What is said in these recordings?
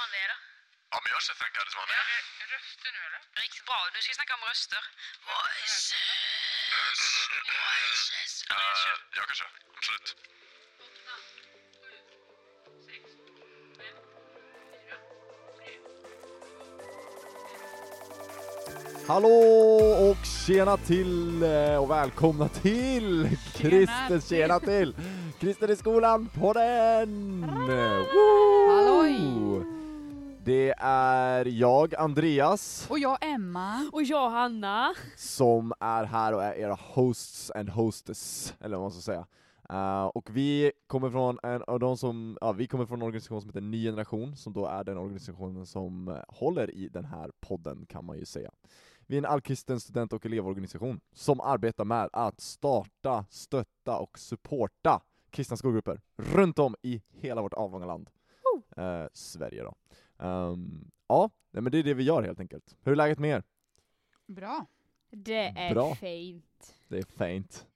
Monday eller? Ja, men jag Thank God It's Monday. Röster nu eller? Riktigt bra. Nu ska vi snacka om röster. Voices. Voices. Eh, jag kan köra, absolut. Hallå och tjena till eh, och välkomna till Christer, tjena till Christer i skolan på den! Halloj! Det är jag, Andreas, Och jag Emma. Och jag Hanna. som är här och är era hosts and hostess, eller vad man ska säga. Eh, och vi kommer från en av de som, ja, vi kommer från en organisation som heter Ny Generation, som då är den organisationen som eh, håller i den här podden kan man ju säga. Vi är en allkristen student och elevorganisation som arbetar med att starta, stötta och supporta kristna skolgrupper runt om i hela vårt avlånga land. Eh, Sverige då. Ehm, ja, nej, men det är det vi gör helt enkelt. Hur är läget med er? Bra. Det är Bra. fint. Det är fint.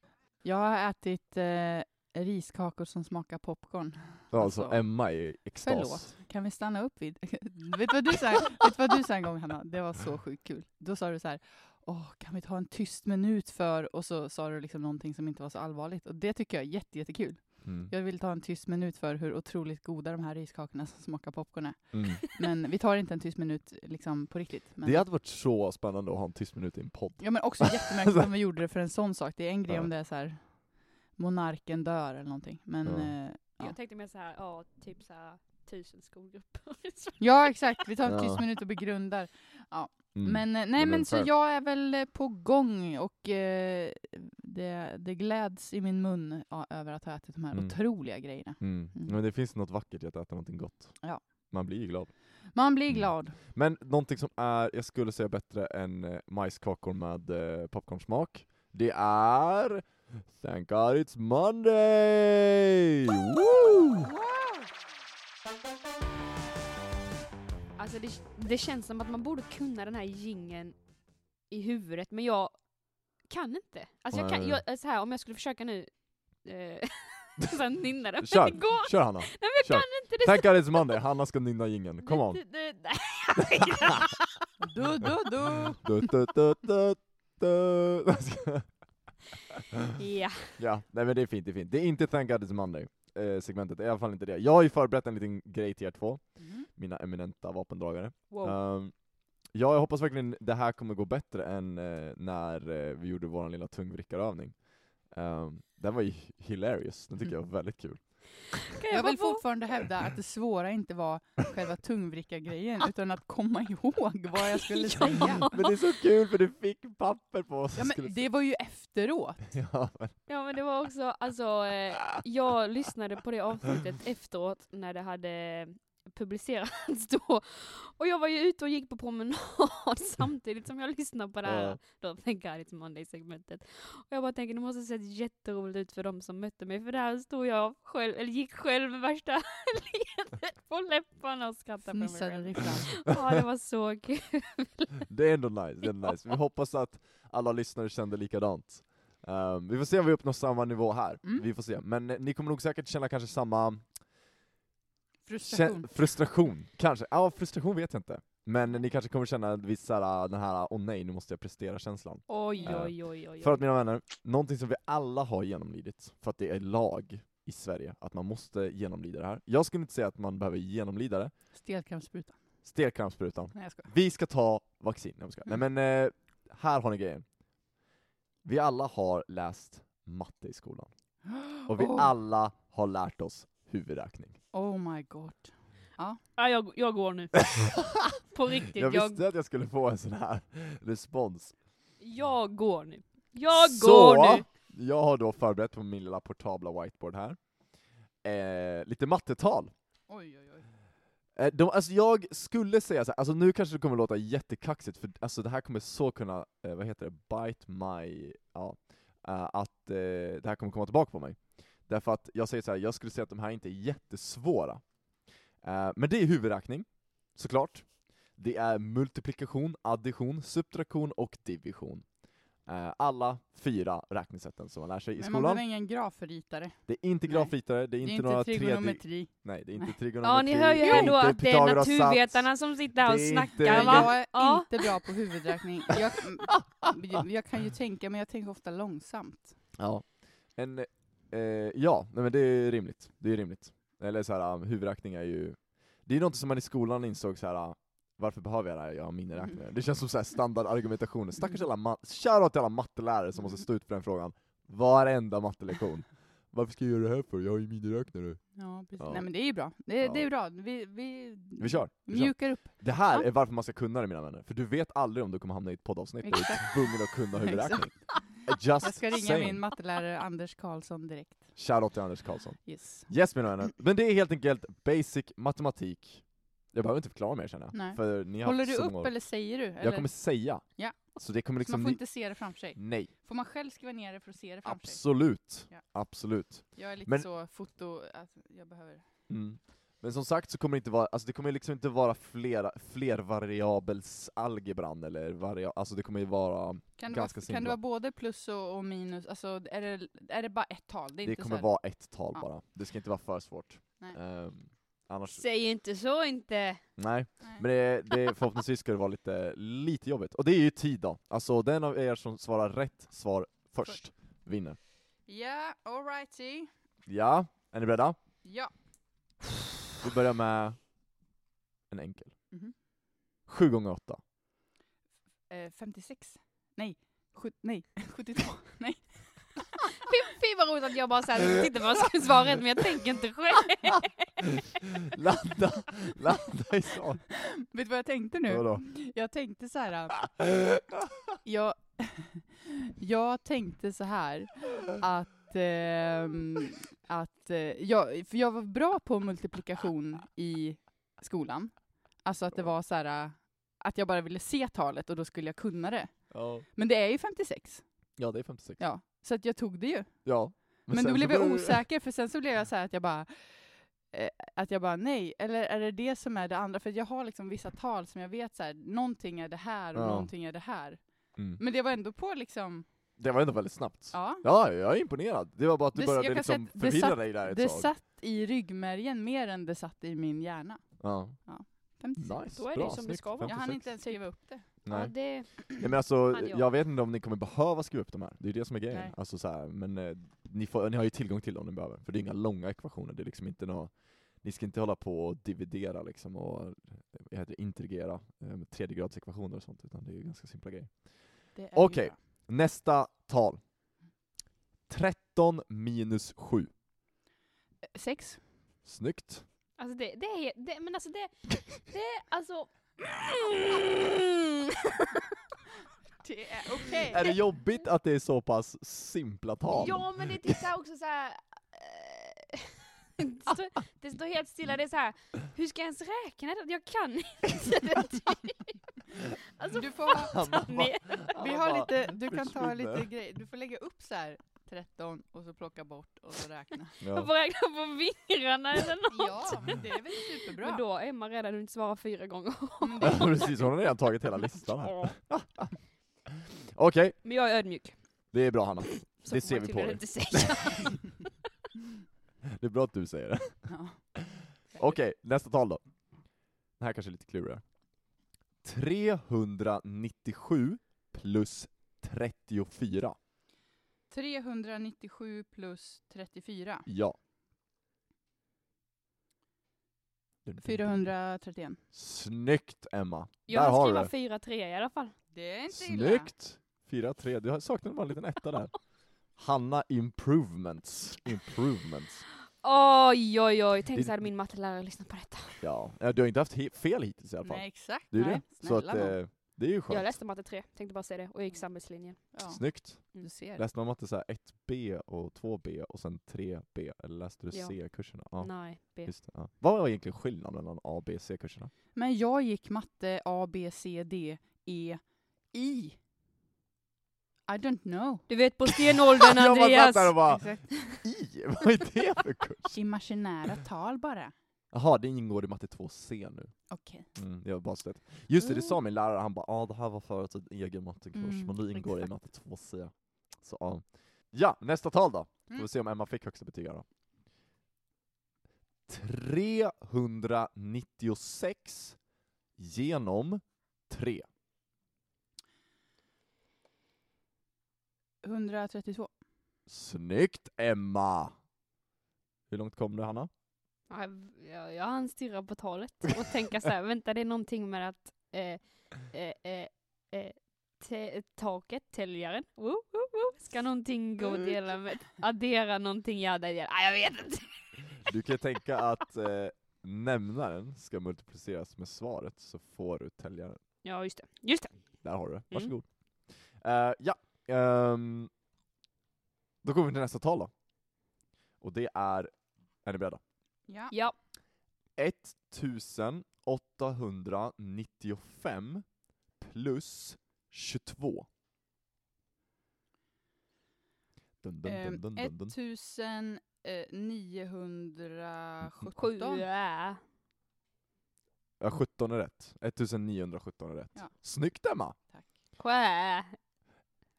Jag har ätit eh, riskakor som smakar popcorn. Alltså, Alltså, Emma är i extas. Förlåt, kan vi stanna upp vid... vet du vad du sa, vet vad du sa en gång Hanna? Det var så sjukt kul. Då sa du så här, Åh, kan vi ta en tyst minut för... Och så sa du liksom någonting som inte var så allvarligt. Och det tycker jag är jätte, jättekul. Mm. Jag vill ta en tyst minut för hur otroligt goda de här riskakorna som smakar popcorn är. Mm. Men vi tar inte en tyst minut liksom på riktigt. Men... Det hade varit så spännande att ha en tyst minut i en podd. Ja men också jättemärkligt om vi gjorde det för en sån sak. Det är en grej Ja. om det är så här monarken dör eller någonting. Men Ja. eh, ja. Jag tänkte mer så här, ja, typ så här tusen skolgrupper. ja exakt, vi tar en Ja. tyst minut och begrundar. Mm. Men eh, nej men men så jag är väl eh, på gång och eh, det, det gläds i min mun ja, över att ha ätit de här Mm. otroliga grejerna. Mm. Mm. Men det finns något vackert i att äta någonting gott. Ja. Man blir ju glad. Man blir Mm. glad. Men någonting som är, jag skulle säga bättre än eh, majskakor med eh, popcornsmak, det är Thank God It's Monday! Woo! Alltså det, det känns som att man borde kunna den här gingen i huvudet, men jag kan inte. Alltså jag kan, jag, så här, om jag skulle försöka nu, eh, sen nynna den, men Kör, det går kör Hanna! Nej men jag kör. kan inte! Det Thank God It's Monday, Hanna ska nynna jingeln, come on! Du, du, du. Du, du, du, du, du. ja. Ja, nej men det är fint, det är fint. Det är inte Thank God It's Monday, eh, segmentet, i alla fall inte det. Jag har ju förberett en liten grej till er två, Mm. mina eminenta vapendragare. Wow. Um, ja, jag hoppas verkligen det här kommer gå bättre än eh, när eh, vi gjorde vår lilla tungvrickarövning. Um, den var ju hilarious, den tycker jag var väldigt kul. Kan Jag vill fortfarande hävda att det svåra inte var själva tungvrickargrejen utan att komma ihåg vad jag skulle Ja. säga. Men det är så kul för du fick papper på oss. Ja, men det var ju efteråt. ja, men, Ja men det var också, alltså, eh, jag lyssnade på det avsnittet efteråt när det hade publicerats då. Och jag var ju ute och gick på promenad samtidigt som jag lyssnade på det här, Ja. då Thank God It's Monday-segmentet. Och jag bara tänker, det måste ha sett jätteroligt ut för de som mötte mig, för där stod jag själv, eller gick själv med värsta leendet på läpparna och skrattade för mig själv. Ja det var så kul. det är ändå nice, det är ändå nice. Vi hoppas att alla lyssnare kände likadant. Um, vi får se om vi uppnår samma nivå här, Mm. vi får se. Men eh, ni kommer nog säkert känna kanske samma Frustration. Kä- frustration, kanske. Ja, frustration vet jag inte. Men ni kanske kommer känna viss såhär, den här åh nej, nu måste jag prestera-känslan. Oj Eh, oj oj oj. För att mina vänner, någonting som vi alla har genomlidit, för att det är lag i Sverige, att man måste genomlida det här. Jag skulle inte säga att man behöver genomlida det. Stelkrampsspruta. Stelkrampssprutan. Nej jag skojar. Vi ska ta vaccin. Nej, jag skojar. Nej men, eh, här har ni grejen. Vi alla har läst matte i skolan. Och vi Oh. alla har lärt oss huvudräkning. Oh my god. Ja, jag, jag går nu. På riktigt, Jag jag, visste att jag skulle få en sån här respons. jag går nu. Jag Så, går nu! jag har då förberett på min lilla portabla whiteboard här, eh, lite mattetal. Oj oj oj. Eh, de, alltså jag skulle säga så här, alltså nu kanske det kommer låta jättekaxigt, för alltså det här kommer så kunna, eh, vad heter det, bite my, ja, eh, att eh, det här kommer komma tillbaka på mig. Därför att jag säger så här, jag skulle säga att de här inte är jättesvåra. Eh, men det är huvudräkning, såklart. Det är multiplikation, addition, subtraktion och division. eh, alla fyra räknesätten som man lär sig i Men man skolan. behöver ingen grafritare. Det är inte grafritare, det är Det är inte, inte några trigonometri. Nej, det är inte trigonometri. Ja, ni hör ju här inte då att det är naturvetarna som sitter här och snackar inte- Men va? jag är Ja. inte bra på huvudräkning. Jag, jag, jag kan ju tänka, men jag tänker ofta långsamt. Ja. En, eh, ja, nej men det är rimligt. Det är rimligt. Eller så här, um, huvudräkning är ju... Det är något som man i skolan insåg så här. uh, varför behöver jag det här? Jag har miniräknare. Det känns som så här standardargumentation. Stackars alla ma- shoutout till alla mattelärare som måste stå ut för den frågan. Varenda mattelektion. Varför ska jag göra det här för? Jag har ju miniräknare. Ja, precis. Ja. Nej men det är ju bra. Det, det Ja. är bra. Vi, vi, Vi kör. Vi kör. mjukar upp. Det här Ja. är varför man ska kunna det mina vänner, för du vet aldrig om du kommer hamna i ett poddavsnitt där du är tvungen att kunna huvudräkning. Just Jag ska ringa saying. min mattelärare Anders Karlsson direkt. Shoutout till Anders Karlsson. Yes. Yes mina vänner, men det är helt enkelt basic matematik. Jag behöver inte förklara mer känner jag, Nej. för ni har Håller du så upp år. eller säger du? Eller? Jag kommer säga. Ja. Så det kommer Så liksom... man får ni- inte se det framför sig. Nej, Får man själv skriva ner det för att se det framför sig? absolut. Ja. Absolut. Jag är lite Men- så foto, alltså, jag behöver... Mm. Men som sagt så kommer det inte vara, alltså det kommer liksom inte vara flera, flervariabelsalgebran eller varia, alltså det kommer ju vara, Kan det, vara, Ganska kan simpla. det vara både plus och, och minus? Alltså, är det, är det bara ett tal? Det, är det inte kommer så här, vara ett tal Ja. bara. Det ska inte vara för svårt. Nej. Ehm, annars, Säg inte så inte. nej. Nej. Men det, det, förhoppningsvis ska det vara lite, lite jobbigt. Och det är ju tid då. Alltså den av er som svarar rätt svar först vinner. Ja, alrighty. Ja, är ni beredda? Ja. Vi börjar med en enkel. Mhm. 7 gånger 8. Eh, 56. Nej. Sju, nej. 72. Nej. Fy, fy vad roligt att jag bara såhär tittar på vad jag ska svara rätt men jag tänker inte själv. landa, landa i svar. Vet du vad jag tänkte nu? Vadå? Jag tänkte så här. Jag, jag tänkte så här att, ehm, att eh, jag, för jag var bra på multiplikation i skolan. Alltså att det var så här att jag bara ville se talet och då skulle jag kunna det. Ja. Men det är ju 56. ja, det är 56. Ja, så att jag tog det ju. Ja. Men, sen då så blev jag börjar- osäker för sen så blev jag så här att jag bara eh, att jag bara nej, eller är det det som är det andra? För jag har liksom vissa tal som jag vet så här, någonting är det här och Ja. någonting är det här. Mm. Men det var ändå på liksom, Det var ändå väldigt snabbt. ja. Ja, jag är imponerad. Det var bara att du Det- började jag säga liksom det förvirra satt- dig där ett Det tag. satt i ryggmärgen mer än det satt i min hjärna. Ja. 56. Nice, Då är det bra, ju som det ska vara. Jag hann 56. inte ens skriva upp det. Ja, Nej. det, Ja, men alltså, jag. jag vet inte om ni kommer behöva skriva upp de här, det är det som är grejen. Nej. Alltså, så här, men eh, ni, får, ni har ju tillgång till dem om ni behöver, för det är inga långa ekvationer, det är liksom inte nå ni ska inte hålla på och dividera liksom och eh, vad heter det, integrera eh, med tredjegradsekvationer och sånt, utan det är ju ganska simpla grejer. det Okej. bra. Nästa tal. 13 minus 7. Eh, Sex. Snyggt. alltså det, det är, det, men alltså det, det är alltså... Det är okej. Är det jobbigt att det är så pass simpla tal? Ja men det är typ också såhär... eh, det, står, det står helt stilla, det är såhär, hur ska jag ens räkna det? Jag kan inte det. Alltså Du får, ni? vi har lite, du kan ta lite grejer, du får lägga upp så här 13 och så plocka bort och så räkna. Jag Ja. får räkna på fingrarna eller något. Ja, men det är väl superbra. Men då är man redan inte svarar fyra gånger. Mm, Ja, precis, hon har redan tagit hela listan här. Okej, Men jag är ödmjuk. det är bra Hanna. Så Det ser vi på dig. inte säga. Det är bra att du säger det. Ja. Okej, nästa tal då. Det här kanske är lite klurigare. 397 plus 34. 397 plus 34. Ja. 431. Snyggt Emma! Jag Där har du skriva det. fyra tre i alla fall. Det är inte. Snyggt! 4-3, du har- saknade bara en liten etta där. Hanna improvements. Improvements. Oj oj oj, tänk Det- så hade min mattelärare lyssnat på detta. Ja, Ja, du har inte haft he- fel hittills i alla fall. Nej, exakt. Det är Nej, det. Så att, eh, det är ju Jag skönt. läste matte 3, tänkte bara säga det, och jag gick samhällslinjen. ja, Snyggt. du ser. Läste man matte så här 1B och 2B och sen 3B, eller läste du Ja. C-kurserna? Ja, Nej, B. just det. Ja. Vad var egentligen skillnaden mellan A, B, C-kurserna? Men jag gick matte A, B, C, D, E, I. I don't know. Du vet på stenåldern Jag bara satt Andreas. där och bara, Exakt. I? Vad är det för kurs? Imaginära tal bara. Jaha, det ingår i matte 2C nu. Okej. Mm, det var bara Just det, det sa min lärare, han bara ah, det här var förut en egen mattekurs, Mm, men nu ingår det i matte 2C. Så ja. Ja, nästa tal då. Får Mm. vi se om Emma fick högsta betyg här då. 396 genom 3. 132. Snyggt Emma! Hur långt kom du Hanna? Ja, Jag, jag hann stirra på talet och tänka så här, vänta det är någonting med att eh, eh, eh, eh, te, taket, täljaren, woo, woo, woo, ska någonting gå att dela med, addera någonting, ja det är, ah, jag vet inte. Du kan tänka att eh, nämnaren ska multipliceras med svaret, så får du täljaren. Ja just det, just det. Där har du det, Mm. varsågod. Eh, ja, ehm, då kommer vi till nästa tal då. Och det är, är ni beredda? Ja. Ja, 1895 plus 22. Dun, dun, Ehm, dun, dun, dun, dun. 1917. sju är. Ja, 17 är rätt. 1917 är rätt. Ja. Snyggt Emma! Sjö.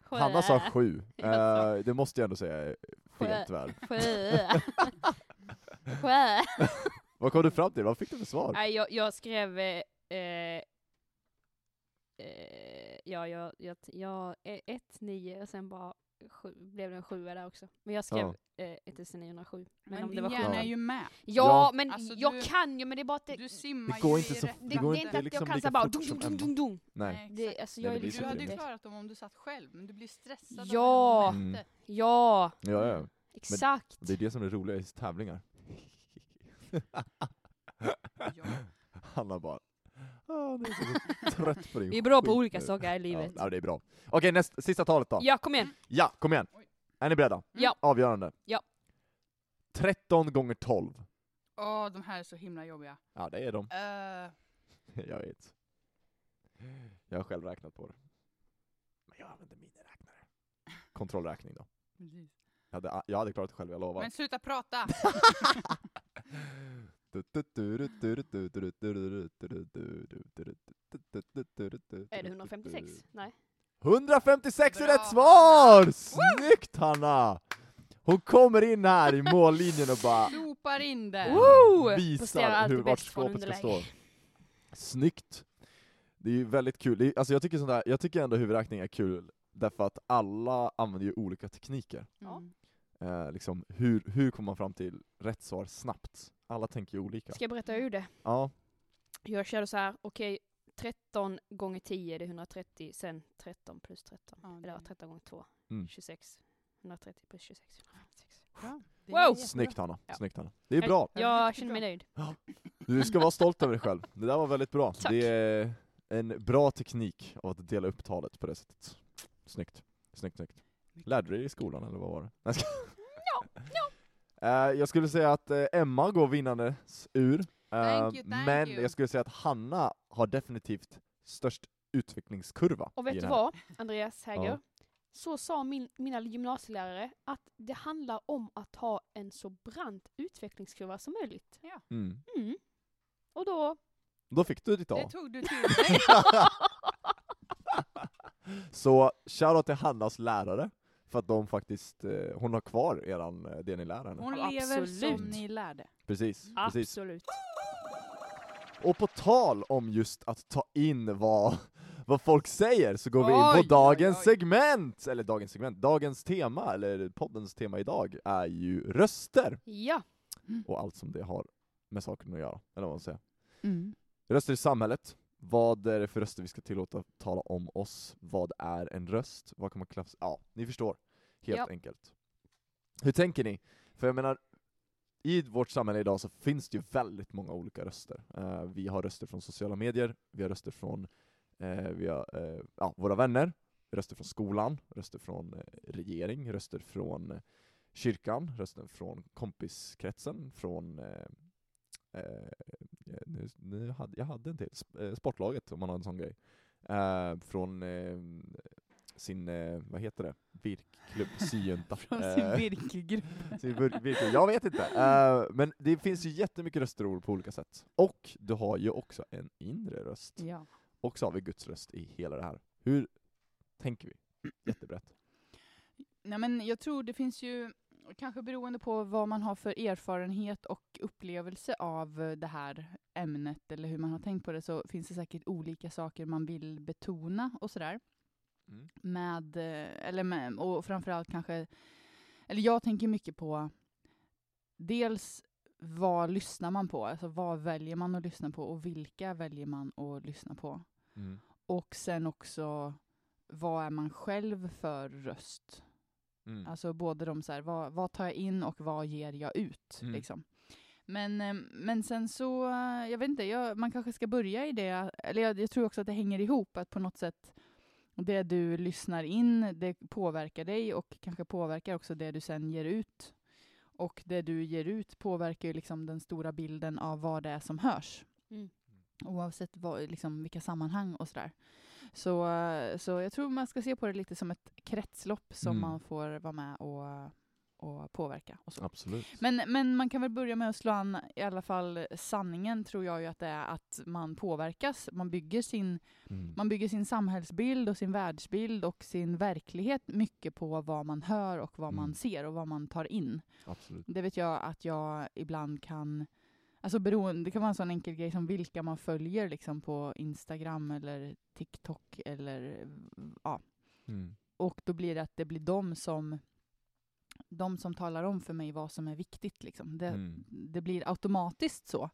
Sjö. Hanna sa 7. Jag sa- Eh, det måste jag ändå säga är fel Sjö. tyvärr. Sjö. Sjö. Vad kom du fram till? Vad fick du för svar? Nej, jag, jag skrev... Eh, eh, eh, ja, jag, jag, jag, eh, ett, nio och sen bara sju, blev det en sjua där också. Men jag skrev eh, 1907. Men, Men om det din var sju. hjärna sju. är ju med. Ja, Ja. men Alltså, jag du- kan ju, men det är bara att det... Du simmar Det går ju inte så- det, det går det är inte att liksom jag kan säga bara dum, Emma. dum, dum. Nej. Det, alltså, Nej, jag det är Du hade ju klarat dem om du satt själv, men du blir stressad Ja. matte. Ja, Ja, ja. exakt. Det är det som är roliga i tävlingar. Ja. Hanna bara, ah, är så trött på din Vi är bra på skit olika nu." saker i livet. ja, det är bra. Okej, näst, sista talet då. Ja, kom igen. Ja, kom igen. Är ni beredda? Ja. Avgörande. Ja. 13 gånger 12. Åh, de här är så himla jobbiga. Ja, det är de. Uh, Jag vet. Jag har själv räknat på det. Men jag använder miniräknare. Kontrollräkning då. Jag hade, jag hade klarat det själv, jag lovar. men sluta prata! Är det 156? Nej. 156 är rätt svar! Snyggt Hanna! Hon kommer in här i mållinjen och bara Sopar in! Woo! Presterar visar alltid hur vart bäst från skåpet ska stå. underläge. Snyggt! Det är ju väldigt kul, det är, alltså jag tycker, sånt där, jag tycker ändå huvudräkning är kul, därför att alla använder ju olika tekniker. Mm. Eh, liksom, hur, hur kommer man fram till rätt svar snabbt? Alla tänker ju olika. Ska jag berätta hur jag gjorde? Ja, Jag körde så här, okej, 13 gånger 10 det är 130, sen 13 plus 13. Ja, Eller ja, det- 13 gånger 2, Mm. 26. 130 plus 26, 156. Bra. Det är Wow! jättebra. snyggt Hanna, Ja. snyggt Hanna. Det är bra, Jag, känner mig nöjd. du ska vara stolt över dig själv. Det där var väldigt bra. Tack. Det är en bra teknik av att dela upp talet på det sättet. Snyggt, snyggt, snyggt. Lärde du dig i skolan eller vad var det? Jag Eh, jag skulle säga att eh, Emma går vinnandes ur, eh, Thank you, thank men you. jag skulle säga att Hanna har definitivt störst utvecklingskurva. Och vet du vad, Andreas Häger? Ja. Så sa min, mina gymnasielärare att det handlar om att ha en så brant utvecklingskurva som möjligt. Mm. Mm. Och då... Då fick du ditt A. Det tog du till dig. Så shoutout till Hannas lärare, för att de faktiskt, eh, hon har kvar eran, eh, det ni lär henne. Hon lever absolut. som ni lärde. Precis, precis. Absolut. Och på tal om just att ta in vad, vad folk säger, så går vi in Oj, på oj, dagens oj. segment! Eller dagens segment, dagens tema, eller poddens tema idag, är ju röster, Ja. och allt som det har med saken att göra, eller vad man säger. Mm. Röster i samhället, vad är det för röster vi ska tillåta tala om oss? Vad är en röst? Vad kan man klassa? Ja, ni förstår. Helt Ja. enkelt. Hur tänker ni? För jag menar, i vårt samhälle idag så finns det ju väldigt många olika röster. Eh, vi har röster från sociala medier, vi har röster från eh, vi har, eh, ja, våra vänner, röster från skolan, röster från eh, regering, röster från eh, kyrkan, röster från kompiskretsen, från eh, nu, nu hade, jag hade en till, eh, sportlaget om man har en sån grej. Eh, från eh, sin, eh, vad heter det, virkklubb, syjunta. Från Eh, sin virkgrupp. sin vir- virklubb. Jag vet inte. Eh, men det finns ju jättemycket röster på olika sätt. Och du har ju också en inre röst. Ja. Och så har vi Guds röst i hela det här. Hur tänker vi? Jättebrett. Nej, men jag tror det finns ju, kanske beroende på vad man har för erfarenhet och upplevelse av eh, det här ämnet, eller hur man har tänkt på det, så finns det säkert olika saker man vill betona och sådär. Mm. Med, eh, eller med, och framförallt kanske, eller jag tänker mycket på dels vad lyssnar man på, alltså vad väljer man att lyssna på och vilka väljer man att lyssna på? Mm. Och sen också, vad är man själv för röst? Mm. Alltså både de så här, vad, vad tar jag in och vad ger jag ut? Mm. Liksom. Men, eh, men sen så, eh, jag vet inte, jag, man kanske ska börja i det, eller jag, jag tror också att det hänger ihop, att på något sätt det du lyssnar in, det påverkar dig och kanske påverkar också det du sen ger ut. Och det du ger ut påverkar ju liksom den stora bilden av vad det är som hörs. Mm. Oavsett vad, liksom, vilka sammanhang och sådär. Så, eh, så jag tror man ska se på det lite som ett kretslopp som Mm. man får vara med och, och påverka. Och så. Absolut. Men, men man kan väl börja med att slå an i alla fall sanningen tror jag ju att det är att man påverkas. Man bygger sin, Mm. man bygger sin samhällsbild och sin världsbild och sin verklighet mycket på vad man hör och vad man Mm. ser och vad man tar in. Absolut. Det vet jag att jag ibland kan Alltså beroende, det kan vara en sån enkel grej som vilka man följer liksom på Instagram eller TikTok eller ja. Mm. Och då blir det att det blir de som de som talar om för mig vad som är viktigt. Liksom. Det, Mm. det blir automatiskt så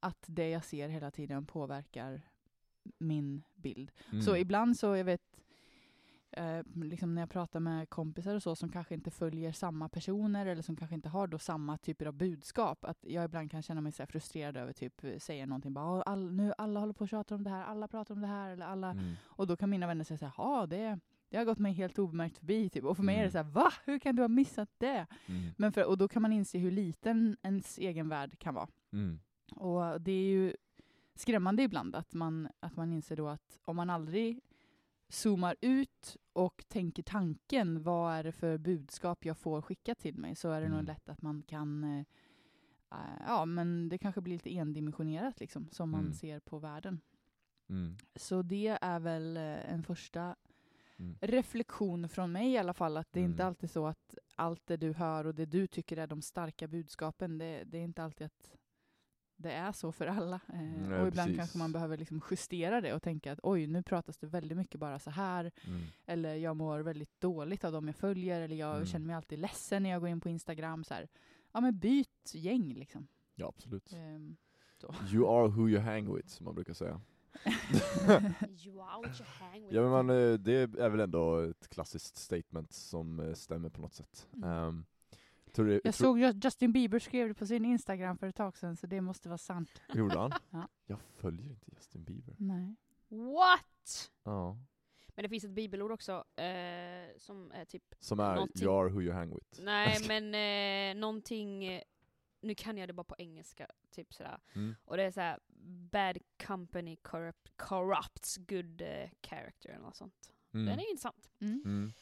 att det jag ser hela tiden påverkar min bild. Så Mm. ibland så, jag vet, eh, liksom när jag pratar med kompisar och så som kanske inte följer samma personer eller som kanske inte har då samma typer av budskap, att jag ibland kan känna mig så frustrerad över typ säga någonting bara "Åh, all, nu alla håller på och tjatar om det här, alla pratar om det här eller alla Mm. och då kan mina vänner säga så här, ja det, det har gått mig helt obemärkt förbi typ. och för mig är det Mm. så här, va? Hur kan du ha missat det? Mm. Men för, och då kan man inse hur liten ens egen värld kan vara. Mm. Och det är ju skrämmande ibland att man, att man inser då att om man aldrig zoomar ut och tänker tanken, vad är det för budskap jag får skickat till mig, så är det Mm. nog lätt att man kan, eh, ja men det kanske blir lite endimensionerat liksom, som man Mm. ser på världen. Mm. Så det är väl eh, en första Mm. reflektion från mig i alla fall, att det är inte Mm. alltid så att allt det du hör och det du tycker är de starka budskapen, det, det är inte alltid att det är så för alla. Eh, Nej, och ibland precis. kanske man behöver liksom justera det och tänka att oj, nu pratas det väldigt mycket bara så här, Mm. eller jag mår väldigt dåligt av dem jag följer, eller jag Mm. känner mig alltid ledsen när jag går in på Instagram. Så här. Ja men byt gäng liksom. Ja, absolut. Så. You are who you hang with, som man brukar säga. You are what you hang with. Ja men man, eh, det är väl ändå ett klassiskt statement som eh, stämmer på något sätt. Mm. Tror du, Jag såg ju- Justin Bieber skrev det på sin Instagram för ett tag sedan, så det måste vara sant. Gjorde han? Ja. Jag följer inte Justin Bieber. Nej. What? Ja. Men det finns ett bibelord också, eh, som är typ, Som är Någonting- You are who you hang with. nej men eh, någonting, eh, nu kan jag det bara på engelska, typ sådär. Mm. Och det är såhär, bad company corrupt, corrupts good eh, character eller något sånt. Mm. Den är intressant. Mm. Mm.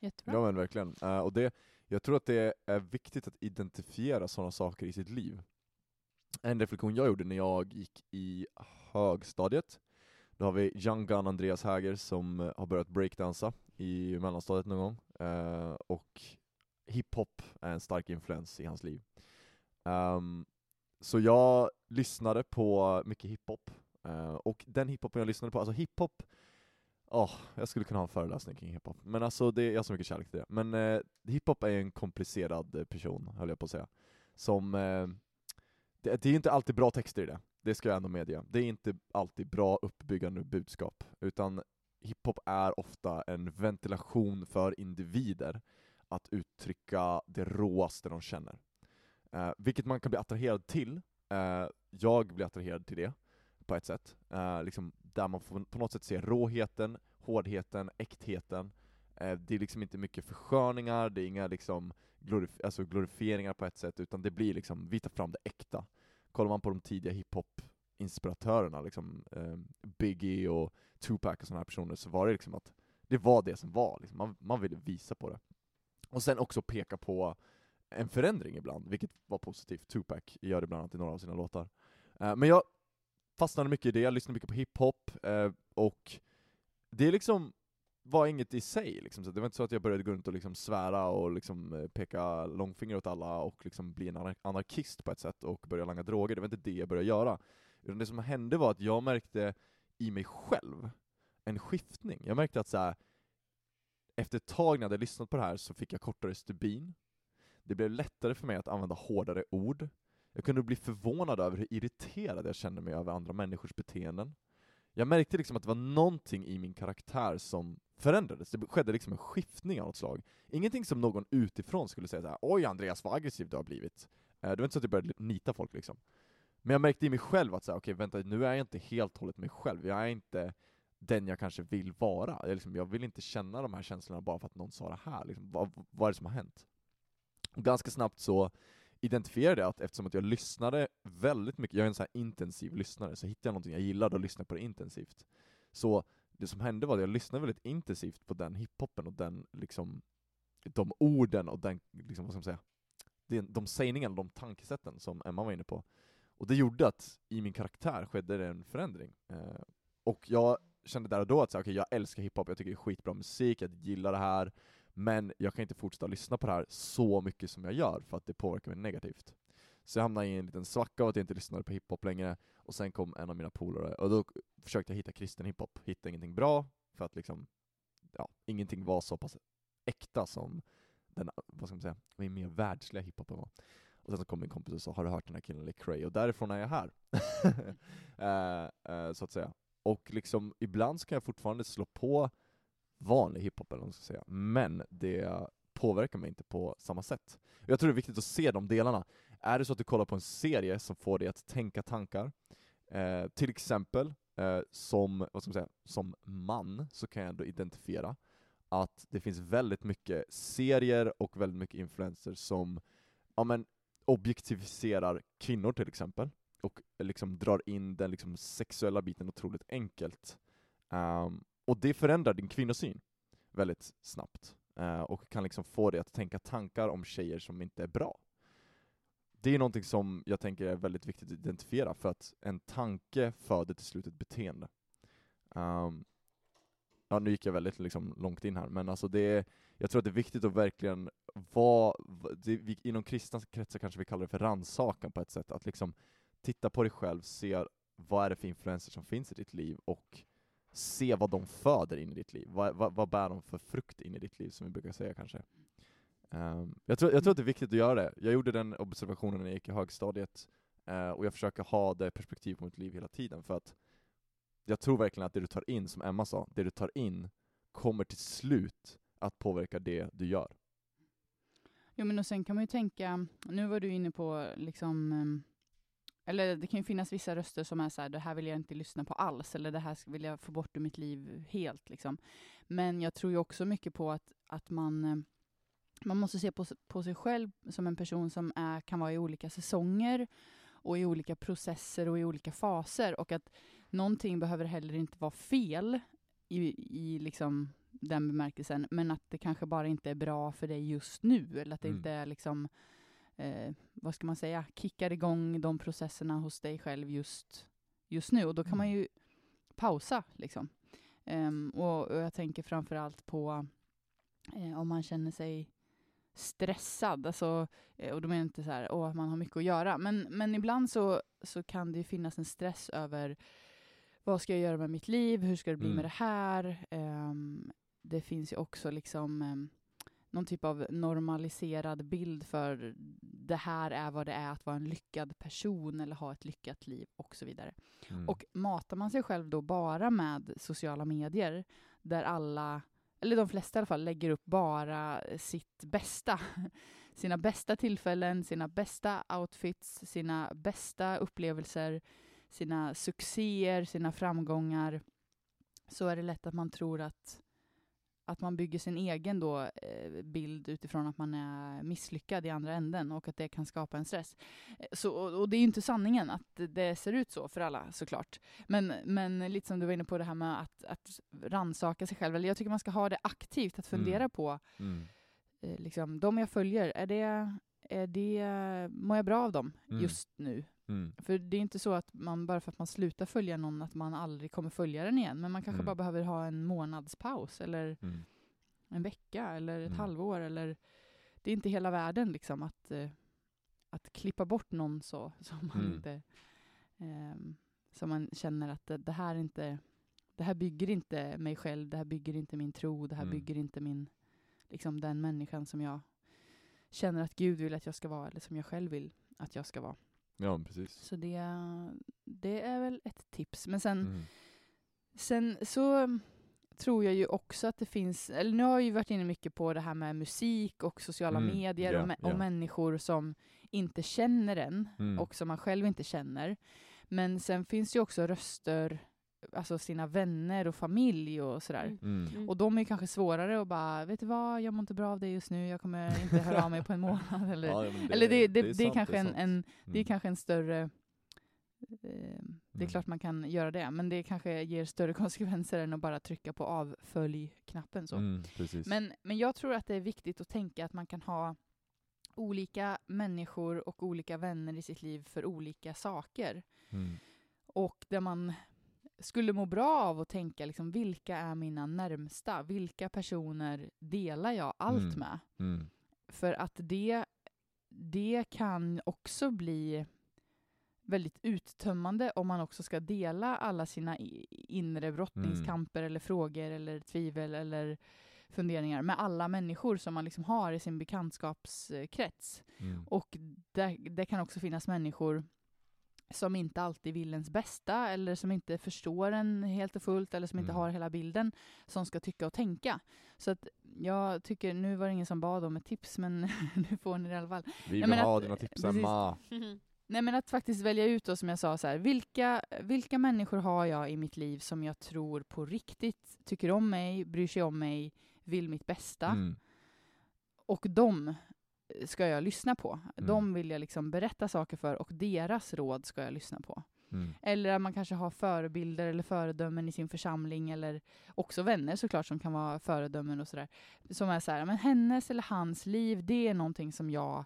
Jättebra. Ja men verkligen. Eh, och det, jag tror att det är viktigt att identifiera sådana saker i sitt liv. En reflektion jag gjorde när jag gick i högstadiet, då har vi Young Gun Andreas Häger som eh, har börjat breakdansa i mellanstadiet någon gång. Eh, och hiphop är en stark influens i hans liv. Um, så jag lyssnade på mycket hiphop, eh, och den hiphopen jag lyssnade på, alltså hiphop Oh, jag skulle kunna ha en föreläsning kring hiphop, men alltså det, jag har så mycket kärlek till det. Men eh, hiphop är en komplicerad eh, person, höll jag på att säga. Som, eh, det, det är inte alltid bra texter i det, det ska jag ändå medge. Det är inte alltid bra uppbyggande budskap, utan hiphop är ofta en ventilation för individer att uttrycka det råaste de känner. Eh, vilket man kan bli attraherad till. Eh, jag blir attraherad till det, på ett sätt. Eh, liksom, där man får på något sätt se råheten, hårdheten, äktheten. Eh, det är liksom inte mycket försköningar, det är inga liksom glorif- alltså glorifieringar på ett sätt, utan det blir liksom, vi tar fram det äkta. Kollar man på de tidiga hiphop-inspiratörerna, liksom, eh, Biggie och Tupac och sådana här personer, så var det liksom att det var det som var, liksom. man, man ville visa på det. Och sen också peka på en förändring ibland, vilket var positivt. Tupac gör det bland annat i några av sina låtar. Eh, men jag fastnade mycket i det, jag lyssnade mycket på hiphop, eh, och det liksom var inget i sig, liksom. så det var inte så att jag började gå runt och liksom svära och liksom eh, peka långfinger åt alla och liksom bli en anarkist på ett sätt och börja langa droger, det var inte det jag började göra. Utan det som hände var att jag märkte i mig själv en skiftning. Jag märkte att så här, efter ett tag när jag hade lyssnat på det här så fick jag kortare stubin. Det blev lättare för mig att använda hårdare ord. Jag kunde bli förvånad över hur irriterad jag kände mig över andra människors beteenden. Jag märkte liksom att det var någonting i min karaktär som förändrades. Det skedde liksom en skiftning av något slag. Ingenting som någon utifrån skulle säga såhär, ”Oj Andreas, vad aggressiv du har blivit”. Eh, det var inte så att jag började nita folk liksom. Men jag märkte i mig själv att säga, okej vänta, nu är jag inte helt och hållet mig själv. Jag är inte den jag kanske vill vara. Jag, liksom, jag vill inte känna de här känslorna bara för att någon sa det här. Liksom, vad, vad är det som har hänt? Och ganska snabbt så identifierade jag att eftersom att jag lyssnade väldigt mycket, jag är en så här intensiv lyssnare, så hittade jag någonting jag gillade och lyssnade på det intensivt. Så det som hände var att jag lyssnade väldigt intensivt på den hiphopen och den liksom, de orden och den, liksom, vad ska man säga, de, de sägningarna, de tankesätten som Emma var inne på. Och det gjorde att i min karaktär skedde det en förändring. Eh, och jag kände där och då att så, här, jag älskar hiphop, jag tycker det är skitbra musik, jag gillar det här, men jag kan inte fortsätta lyssna på det här så mycket som jag gör, för att det påverkar mig negativt. Så jag hamnade i en liten svacka av att jag inte lyssnade på hiphop längre, och sen kom en av mina polare, och då försökte jag hitta kristen hiphop, hittade ingenting bra, för att liksom, ja, ingenting var så pass äkta som den, vad ska man säga, min mer världsliga hiphopen var. Och sen så kom min kompis och sa, har du hört den här killen Lecrae? Och därifrån är jag här. Eh, eh, så att säga. Och liksom, ibland så kan jag fortfarande slå på vanlig hiphop eller vad man ska säga, men det påverkar mig inte på samma sätt. Jag tror det är viktigt att se de delarna. Är det så att du kollar på en serie som får dig att tänka tankar, eh, till exempel eh, som, vad ska man säga, som man, så kan jag ändå identifiera att det finns väldigt mycket serier och väldigt mycket influenser som ja, men, objektiviserar kvinnor till exempel, och liksom drar in den liksom sexuella biten otroligt enkelt. Um, och det förändrar din kvinnosyn väldigt snabbt, eh, och kan liksom få dig att tänka tankar om tjejer som inte är bra. Det är någonting som jag tänker är väldigt viktigt att identifiera, för att en tanke föder till slut ett beteende. Um, ja, nu gick jag väldigt liksom långt in här, men alltså det är, jag tror att det är viktigt att verkligen vara, det, vi, inom kristna kretsar kanske vi kallar det för rannsakan på ett sätt, att liksom titta på dig själv, se vad är det för influenser som finns i ditt liv och se vad de föder in i ditt liv. Vad, vad, vad bär de för frukt in i ditt liv, som vi brukar säga kanske. Um, jag, tror, jag tror att det är viktigt att göra det. Jag gjorde den observationen när jag gick i högstadiet, uh, och jag försöker ha det perspektivet på mitt liv hela tiden, för att jag tror verkligen att det du tar in, som Emma sa, det du tar in kommer till slut att påverka det du gör. Jo, men och sen kan man ju tänka, nu var du inne på liksom, ehm, eller det kan ju finnas vissa röster som är så här, det här vill jag inte lyssna på alls, eller det här vill jag få bort ur mitt liv helt. Liksom. Men jag tror ju också mycket på att, att man, eh, man måste se på, på sig själv som en person som är, kan vara i olika säsonger och i olika processer och i olika faser. Och att någonting behöver heller inte vara fel i, i liksom den bemärkelsen, men att det kanske bara inte är bra för dig just nu, eller att det Mm. inte är liksom, eh, vad ska man säga, kickar igång de processerna hos dig själv just, just nu. Och då kan man Mm. ju pausa, liksom. Ehm, och, och jag tänker framför allt på eh, om man känner sig stressad, alltså, eh, och då menar jag inte så här, åh, man har mycket att göra, men, men ibland så, så kan det ju finnas en stress över vad ska jag göra med mitt liv, hur ska det bli Mm. med det här? Ehm, det finns ju också liksom um, någon typ av normaliserad bild för det här är vad det är att vara en lyckad person eller ha ett lyckat liv och så vidare. Mm. Och matar man sig själv då bara med sociala medier där alla, eller de flesta i alla fall, lägger upp bara sitt bästa. Sina bästa tillfällen, sina bästa outfits, sina bästa upplevelser, sina succéer, sina framgångar, så är det lätt att man tror att att man bygger sin egen då, eh, bild utifrån att man är misslyckad i andra änden och att det kan skapa en stress. Eh, Så, och, det är ju inte sanningen att det ser ut så för alla såklart. Men, men lite som du var inne på det här med att, att ransaka sig själv. Eller jag tycker man ska ha det aktivt, att fundera Mm. på Mm. eh, liksom, de jag följer, är det, är det, mår jag bra av dem Mm. just nu? Mm. För det är inte så att man bara för att man slutar följa någon att man aldrig kommer följa den igen. Men man kanske Mm. bara behöver ha en månadspaus eller Mm. en vecka eller ett Mm. halvår. Eller, det är inte hela världen liksom att, eh, att klippa bort någon så som man Mm. inte ehm, som man känner att det, det här inte det här bygger inte mig själv, det här bygger inte min tro, det här Mm. bygger inte min liksom den människan som jag känner att Gud vill att jag ska vara eller som jag själv vill att jag ska vara. Ja, precis. Så det, det är väl ett tips. Men sen, Mm. sen så tror jag ju också att det finns, eller nu har jag ju varit inne mycket på det här med musik och sociala Mm, medier ja, och, ja. och människor som inte känner en Mm. och som man själv inte känner. Men sen finns det ju också röster, alltså sina vänner och familj och sådär. Mm. Mm. Mm. Och de är kanske svårare att bara, vet du vad, jag mår inte bra av det just nu, jag kommer inte höra av mig på en månad. Eller, Ja, men eller det, det, det, är sant, kanske en, sant. en, det är Mm. kanske en större... Eh, det är Mm. klart man kan göra det, men det kanske ger större konsekvenser än att bara trycka på avfölj-knappen. Så. Mm. Men, men jag tror att det är viktigt att tänka att man kan ha olika människor och olika vänner i sitt liv för olika saker. Mm. Och där man skulle må bra av att tänka liksom, vilka är mina närmsta? Vilka personer delar jag allt Mm. med? Mm. För att det, det kan också bli väldigt uttömmande om man också ska dela alla sina inre brottningskamper eller frågor eller tvivel eller funderingar med alla människor som man liksom har i sin bekantskapskrets. Mm. Och det, det kan också finnas människor som inte alltid vill ens bästa eller som inte förstår en helt och fullt eller som inte Mm. har hela bilden som ska tycka och tänka. Så att jag tycker, nu var det ingen som bad om ett tips men nu får ni det i alla fall. Vi vill ha att- dina tips. Emma. Nej men att faktiskt välja ut då som jag sa så här, vilka, vilka människor har jag i mitt liv som jag tror på riktigt tycker om mig, bryr sig om mig, vill mitt bästa. Mm. Och de ska jag lyssna på. Mm. De vill jag liksom berätta saker för och deras råd ska jag lyssna på. Mm. Eller att man kanske har förebilder eller föredömen i sin församling eller också vänner såklart som kan vara föredömen och sådär. Som är så här, men hennes eller hans liv, det är någonting som jag,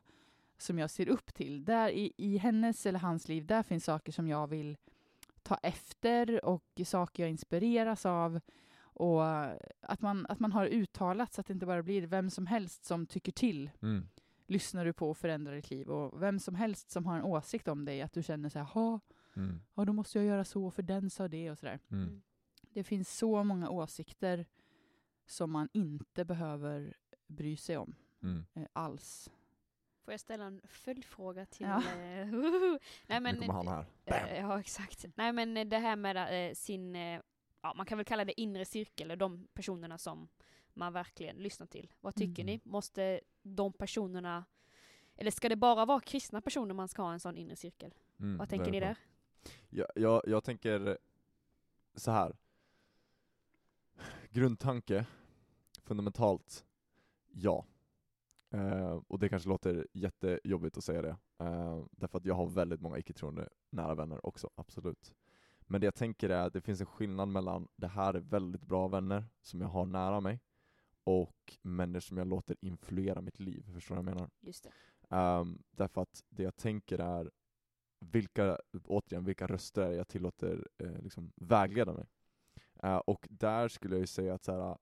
som jag ser upp till. Där i, i hennes eller hans liv, där finns saker som jag vill ta efter och saker jag inspireras av. Och att man, att man har uttalat så att det inte bara blir vem som helst som tycker till Mm. Lyssnar du på och förändrar ditt liv. Och vem som helst som har en åsikt om dig, att du känner så här, "Ha, Mm. ja då måste jag göra så för den sa det och sådär. Mm. Det finns så många åsikter som man inte behöver bry sig om Mm. eh, alls. Får jag ställa en följdfråga till... Ja. eh, Nej, men, nu kommer han här. eh, ja, exakt. Nej, men eh, det här med eh, sin, eh, ja, man kan väl kalla det inre cirkel, eller de personerna som man verkligen lyssnar till. Vad tycker Mm. ni? Måste de personerna, eller ska det bara vara kristna personer man ska ha en sån inre cirkel? Mm, Vad tänker ni där? Jag, jag, jag tänker så här. Grundtanke, fundamentalt, ja. Eh, och det kanske låter jättejobbigt att säga det, eh, därför att jag har väldigt många icke-troende nära vänner också, absolut. Men det jag tänker är att det finns en skillnad mellan det här är väldigt bra vänner som jag har nära mig och människor som jag låter influera mitt liv, förstår du vad jag menar? Just det. Um, därför att det jag tänker är vilka, återigen, vilka röster är jag tillåter eh, liksom vägleda mig. Eh, och där skulle jag ju säga att så här,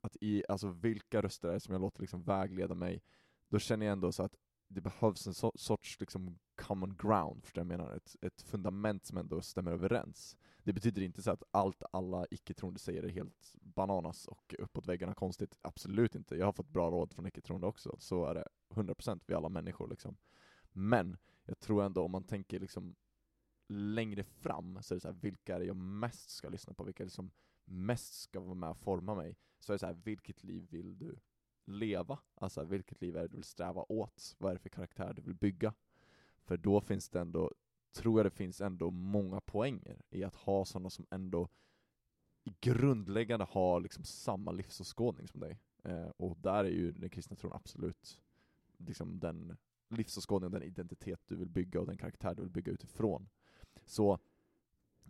att i, alltså vilka röster är det som jag låter liksom vägleda mig, då känner jag ändå så att det behövs en so sorts liksom common ground, förstår du vad jag menar? Ett, ett fundament som ändå stämmer överens. Det betyder inte så att allt alla icke-troende säger är helt bananas och uppåt väggarna konstigt, absolut inte. Jag har fått bra råd från icke-troende också, så är det 100% vi alla människor liksom. Men jag tror ändå om man tänker liksom längre fram, så är det så här, vilka är det jag mest ska lyssna på? Vilka är det som mest ska vara med och forma mig? Så är det så här, vilket liv vill du leva? Alltså vilket liv är det du vill sträva åt? Vad är det för karaktär du vill bygga? För då finns det ändå, tror jag det finns ändå många poänger i att ha sådana som ändå grundläggande har liksom samma livsåskådning som dig. Eh, och där är ju den kristna tron absolut liksom den livsåskådning, den identitet du vill bygga och den karaktär du vill bygga utifrån. Så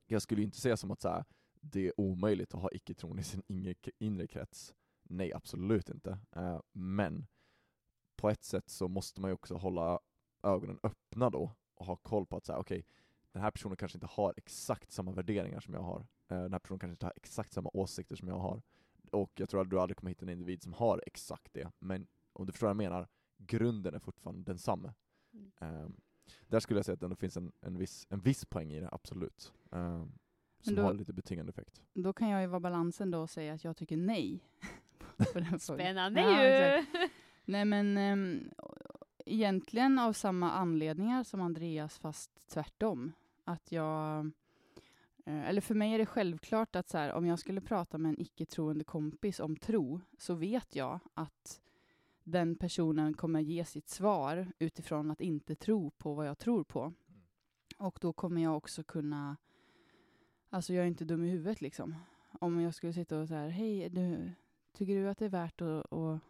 jag skulle inte säga som att så här, det är omöjligt att ha icke-tron i sin inre, inre krets. Nej, absolut inte. Eh, men på ett sätt så måste man ju också hålla ögonen öppna då och ha koll på att säga okej, den här personen kanske inte har exakt samma värderingar som jag har. Eh, den här personen kanske inte har exakt samma åsikter som jag har. Och jag tror att du aldrig kommer hitta en individ som har exakt det, men om du förstår vad jag menar, grunden är fortfarande densamma. Mm. Um, där skulle jag säga att det ändå finns en, en, viss, en viss poäng i det, absolut. Um, som då- har lite betingande effekt. Då kan jag ju vara balansen då och säga att jag tycker nej. på den frågan. Spännande Ja, ju! exakt. Nej men um, egentligen av samma anledningar som Andreas fast tvärtom. Att jag, eh, eller för mig är det självklart att så här, om jag skulle prata med en icke-troende kompis om tro så vet jag att den personen kommer ge sitt svar utifrån att inte tro på vad jag tror på. Och då kommer jag också kunna, alltså jag är inte dum i huvudet liksom. Om jag skulle sitta och så här, hej, du, tycker du att det är värt att, att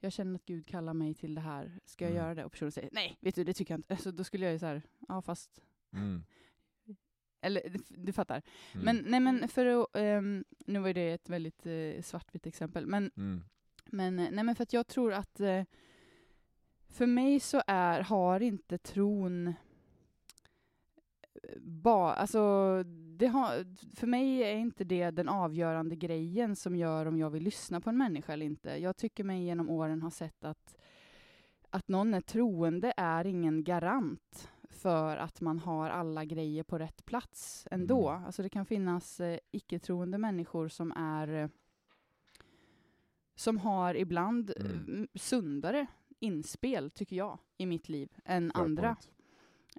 jag känner att Gud kallar mig till det här, ska jag Mm. göra det? Och personen säger, nej, vet du, det tycker jag inte. Så då skulle jag ju så här, ja fast, Mm. eller du, fattar. Mm. Men nej men för att, ehm, nu var det ett väldigt eh, svartvitt exempel, men Mm. men, eh, nej men för att jag tror att eh, för mig så är, har inte tron ba, alltså, har, för mig är inte det den avgörande grejen som gör om jag vill lyssna på en människa eller inte. Jag tycker mig genom åren ha sett att, att någon är troende är ingen garant för att man har alla grejer på rätt plats ändå. Mm. Alltså det kan finnas eh, icke-troende människor som är som har ibland Mm. m- sundare inspel, tycker jag, i mitt liv än Fair andra. point.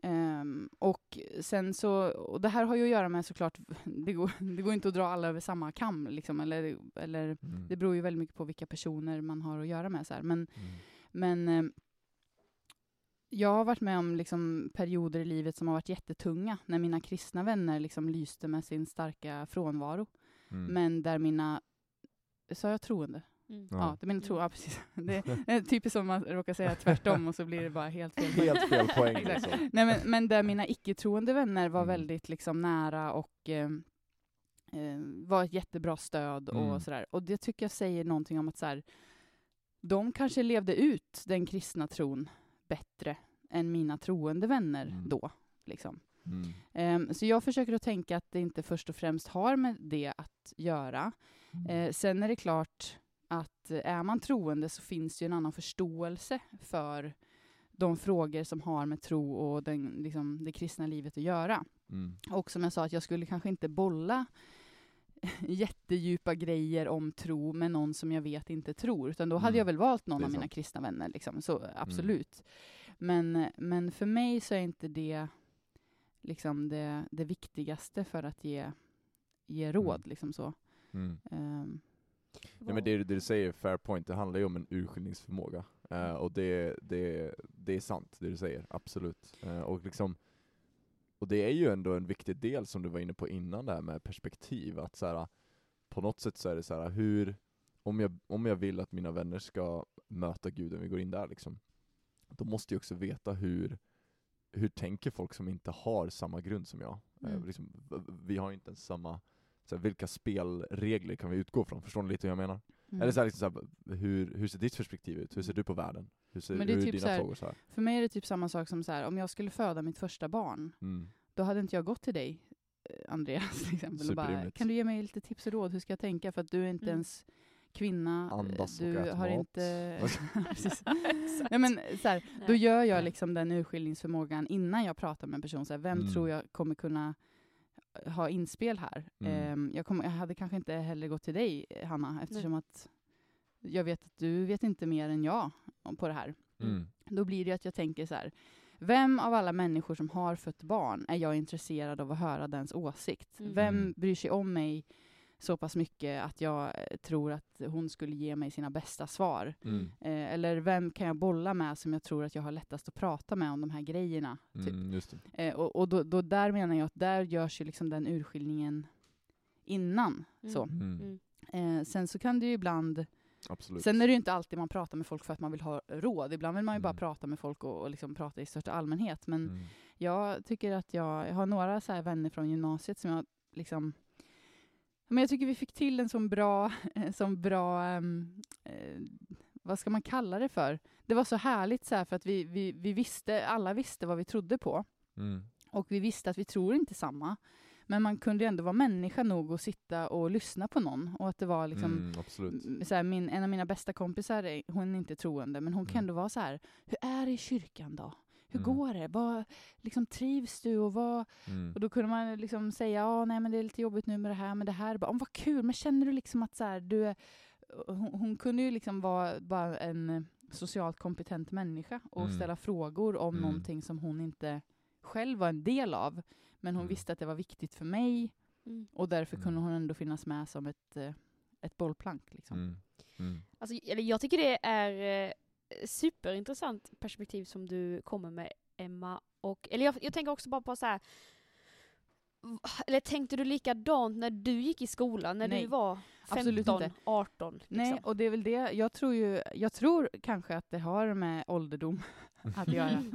Ehm, och sen så, och det här har ju att göra med såklart, det går, det går inte att dra alla över samma kam, liksom, eller, eller Mm. det beror ju väldigt mycket på vilka personer man har att göra med. Så här. Men, Mm. men eh, jag har varit med om liksom, perioder i livet som har varit jättetunga, när mina kristna vänner liksom, lyste med sin starka frånvaro. Mm. Men där mina, sa jag troende? Mm. Ja, Ja. det mina tro, ja precis. Det är typiskt som man råkar säga tvärtom och så blir det bara helt fel. Helt fel poäng. Exakt. Liksom. Nej, men, men där mina icke-troende vänner var Mm. väldigt liksom, nära och eh, var ett jättebra stöd Mm. och sådär. Och det tycker jag säger någonting om att så här, de kanske levde ut den kristna tron bättre än mina troende vänner Mm. då. Liksom. Mm. Ehm, så jag försöker att tänka att det inte först och främst har med det att göra. Mm. Eh, sen är det klart att eh, är man troende så finns det ju en annan förståelse för de frågor som har med tro och den, liksom, det kristna livet att göra. Mm. Och som jag sa, att jag skulle kanske inte bolla jättedjupa grejer om tro med någon som jag vet inte tror, utan då hade Mm. jag väl valt någon av mina kristna vänner. Liksom. Så absolut. Men, men för mig så är inte det liksom det, det viktigaste för att ge, ge råd. Mm. Liksom så. Mm. Nej, men det, det du säger, fair point, det handlar ju om en urskiljningsförmåga. Eh, och det, det, det är sant, det du säger, absolut. Eh, och, liksom, och det är ju ändå en viktig del som du var inne på innan, det här med perspektiv. Att så här, på något sätt så är det så här, hur, om jag, om jag vill att mina vänner ska möta Gud, om vi går in där liksom, då måste jag också veta hur, hur tänker folk som inte har samma grund som jag? Eh, Mm. liksom, v- vi har inte ens samma, så här, vilka spelregler kan vi utgå från? Förstår ni lite hur jag menar? mm. Eller så här, liksom så här, hur, hur ser ditt perspektiv ut? Hur ser du på världen? Hur ser Men det är hur typ dina så här- frågor så här? För mig är det typ samma sak som så här, om jag skulle föda mitt första barn, Mm. då hade inte jag gått till dig, eh, Andreas, till exempel, och bara, kan du ge mig lite tips och råd, hur ska jag tänka? För att du är inte Mm. ens kvinna, eh, Andas och du ät har mat. inte... Nej, men, så här, då gör jag liksom den urskiljningsförmågan innan jag pratar med en person. Så här, vem Mm. tror jag kommer kunna eh, ha inspel här? Mm. Ehm, jag, kommer, jag hade kanske inte heller gått till dig, eh, Hanna, eftersom att jag vet att du vet inte mer än jag på det här. Mm. Då blir det att jag tänker så här, vem av alla människor som har fött barn är jag intresserad av att höra dens åsikt? Mm. Vem Mm. bryr sig om mig så pass mycket att jag eh, tror att hon skulle ge mig sina bästa svar? Mm. Eh, eller vem kan jag bolla med som jag tror att jag har lättast att prata med om de här grejerna? Typ. Mm, just det. Eh, och och då, då där menar jag att där görs ju liksom den urskiljningen innan. Mm. Så. Mm. Mm. Sen så kan det ju ibland, Absolut. sen är det ju inte alltid man pratar med folk för att man vill ha råd. Ibland vill man ju bara Mm. prata med folk och, och liksom prata i största allmänhet. Men Mm. jag tycker att jag, jag har några så här vänner från gymnasiet som jag liksom men jag tycker vi fick till en sån bra, sån bra ehm, eh, vad ska man kalla det för? Det var så härligt så här för att vi, vi, vi visste, alla visste vad vi trodde på. Mm. Och vi visste att vi tror inte samma. Men man kunde ändå vara människa nog att sitta och lyssna på någon. Och att det var liksom, Mm, så här, min, en av mina bästa kompisar, hon är inte troende, men hon kan Mm. ändå vara så här, hur är det i kyrkan då? Hur Mm. går det? Vad, liksom, trivs du? Och, vad, Mm. och då kunde man liksom säga, ja nej men det är lite jobbigt nu med det här, men det här, bara, vad kul, men känner du liksom att så här, du är... Hon, hon kunde ju liksom vara bara en socialt kompetent människa och Mm. ställa frågor om Mm. någonting som hon inte själv var en del av. Men hon Mm. visste att det var viktigt för mig Mm. och därför kunde Mm. hon ändå finnas med som ett, eh, ett bollplank. Liksom. Mm. Mm. Alltså, eller jag tycker det är eh, superintressant perspektiv som du kommer med Emma. Och, eller jag, jag tänker också bara på så här. Eller tänkte du likadant när du gick i skolan, när Nej, du var absolut 15, inte. 18? Liksom? Nej, och det är väl det. Jag tror ju, jag tror kanske att det har med ålderdom att göra.